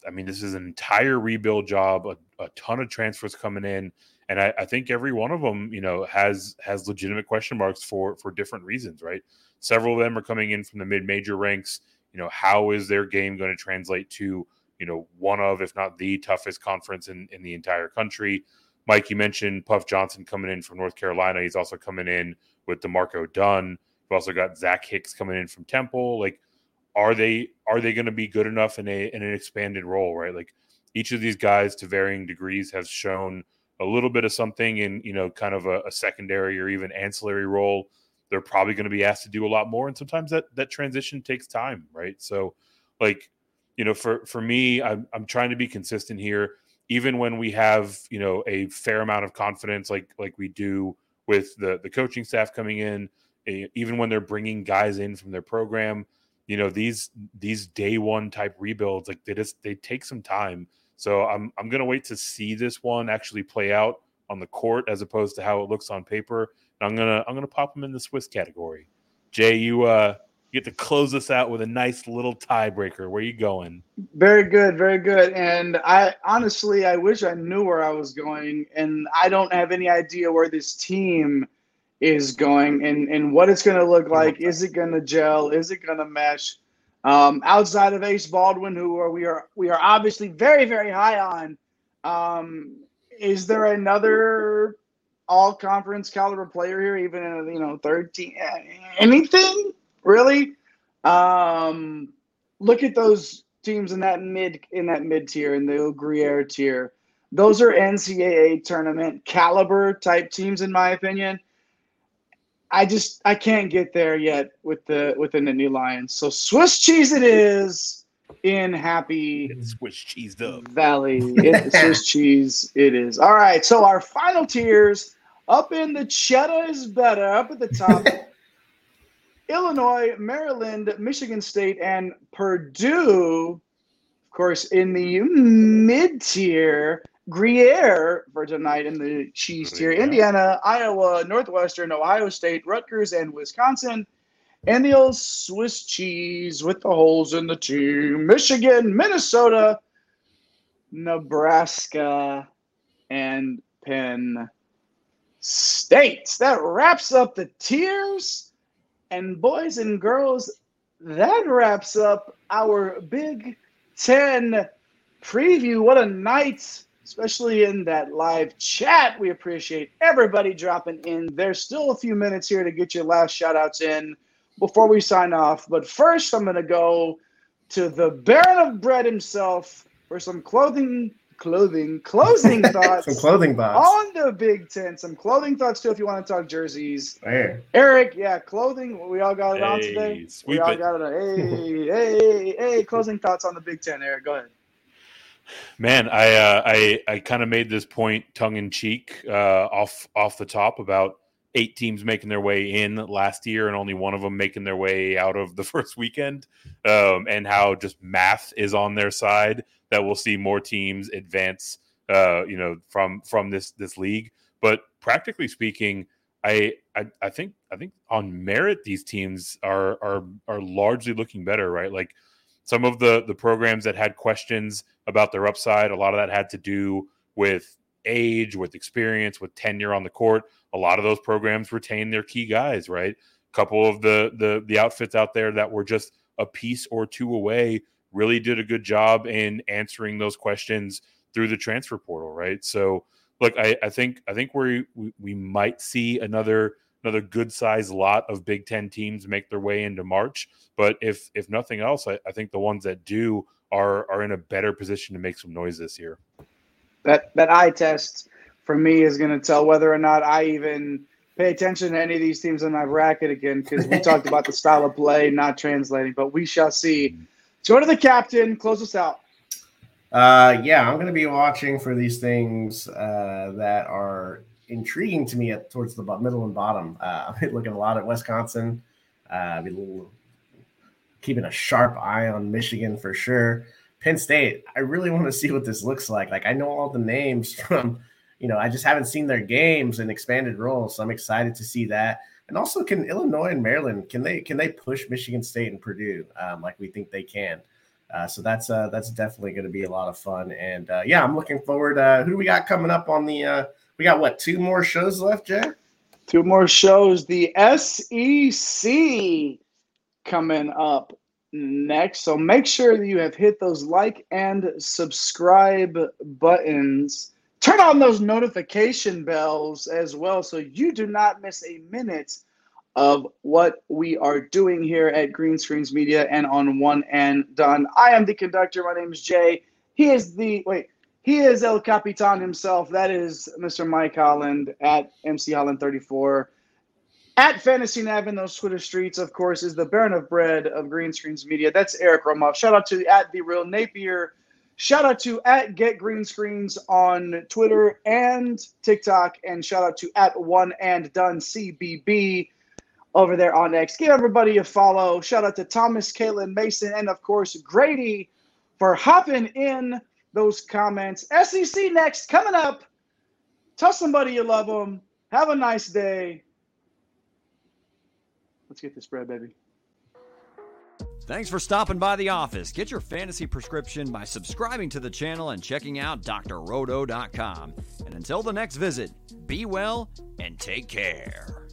I mean, this is an entire rebuild job, a, a ton of transfers coming in, and I, I, think every one of them, you know, has has legitimate question marks for for different reasons, right? Several of them are coming in from the mid major ranks. You know, how is their game going to translate to you know one of, if not the toughest conference in in the entire country? Mike, you mentioned Puff Johnson coming in from North Carolina. He's also coming in with D'Marco Dunn. We've also got Zach Hicks coming in from Temple. Like are they are they going to be good enough in a in an expanded role, right? Like each of these guys to varying degrees has shown a little bit of something in you know kind of a, a secondary or even ancillary role. They're probably going to be asked to do a lot more, and sometimes that that transition takes time, right? So, like you know, for for me, I'm I'm trying to be consistent here, even when we have you know a fair amount of confidence, like like we do with the the coaching staff coming in, eh, even when they're bringing guys in from their program you know these these day one type rebuilds like they just they take some time so i'm i'm gonna wait to see this one actually play out on the court as opposed to how it looks on paper and i'm gonna i'm gonna pop them in the swiss category jay you uh you get to close us out with a nice little tiebreaker where you going very good very good and i honestly i wish i knew where i was going and i don't have any idea where this team is going and, and what it's going to look like. Is it going to gel? Is it going to mesh? Um, outside of Ace Baldwin, who are we are we are obviously very very high on. Um, is there another all conference caliber player here, even in you know thirteen? Anything really? Um, look at those teams in that mid in that mid tier in the Gruyere tier. Those are NCAA tournament caliber type teams, in my opinion. I just I can't get there yet with the within the new Lions. So Swiss cheese it is in happy Swiss cheese up Valley. It, [laughs] Swiss cheese it is. All right. So our final tiers up in the cheddar is better up at the top. [laughs] Illinois, Maryland, Michigan State, and Purdue. Of course, in the mid tier, Gruyere for tonight in the cheese tier. Indiana, Iowa, Northwestern, Ohio State, Rutgers, and Wisconsin. And the old Swiss cheese with the holes in the team. Michigan, Minnesota, Nebraska, and Penn State. That wraps up the tiers. And boys and girls, that wraps up our Big Ten preview. What a night! Especially in that live chat. We appreciate everybody dropping in. There's still a few minutes here to get your last shout outs in before we sign off. But first, I'm going to go to the Baron of Bread himself for some clothing. Clothing, closing [laughs] thoughts. some clothing thoughts on the Big Ten. Some clothing thoughts too, if you want to talk jerseys. There. Eric, yeah, clothing. We all got it hey, on today. We all it. got it. On. [laughs] Hey, hey, hey, closing thoughts on the Big Ten. Eric, go ahead. Man, I uh, I I kind of made this point tongue in cheek uh, off off the top about eight teams making their way in last year and only one of them making their way out of the [laughs] first weekend, um, and how just math is on their side that we'll see more teams advance, uh, you know, from from this this league. But practically speaking, I, I I think I think on merit these teams are are are largely looking better, right? Like some of the the programs that had questions about their upside, a lot of that had to do with age, with experience, with tenure on the court. A lot of those programs retain their key guys, right? A couple of the the the outfits out there that were just a piece or two away really did a good job in answering those questions through the transfer portal, right? So, look, I, I think I think we we might see another another good sized lot of Big Ten teams make their way into March. But if if nothing else, I, I, think the ones that do are are in a better position to make some noise this year. That that eye test for me is going to tell whether or not I even pay attention to any of these teams in my bracket again because we talked about the style of play not translating, but we shall see. Let's go to the captain. Close us out. Uh, yeah, I'm going to be watching for these things uh, that are intriguing to me at towards the middle and bottom. Uh, [laughs] I'm looking a lot at Wisconsin. Uh, a little, keeping a sharp eye on Michigan for sure. Penn State. I really want to see what this looks like. Like I know all the names [laughs] from, you know, I just haven't seen their games and expanded roles, so I'm excited to see that. And also, can Illinois and Maryland can they can they push Michigan State and Purdue um, like we think they can? Uh, so that's uh, that's definitely going to be a lot of fun. And uh, yeah, I'm looking forward. Uh, who do we got coming up on the? We got what two more shows left, Jay? Two more shows. The SEC coming up next. So make sure that you have hit those like and subscribe buttons. Turn on those notification bells as well so you do not miss a minute of what we are doing here at Green Screens Media and on One and Done. I am the conductor. My name is Jay. He is the wait. He is El Capitan himself. That is Mr. Mike Holland at MC Holland 34. At Fantasy Nav in those Twitter streets, of course, is the Baron of Bread of Green Screens Media. That's Eric Romoff. Shout out to at the Real Napier. Shout out to at Get Green Screens on Twitter and TikTok, and shout out to at One and Done CBB over there on X. Give everybody a follow. Shout out to Thomas, Caitlin, Mason, and of course Grady for hopping in those comments. SEC next coming up. Tell somebody you love them. Have a nice day. Let's get this bread, baby. Thanks for stopping by the office. Get your fantasy prescription by subscribing to the channel and checking out drroto.com. And until the next visit, be well and take care.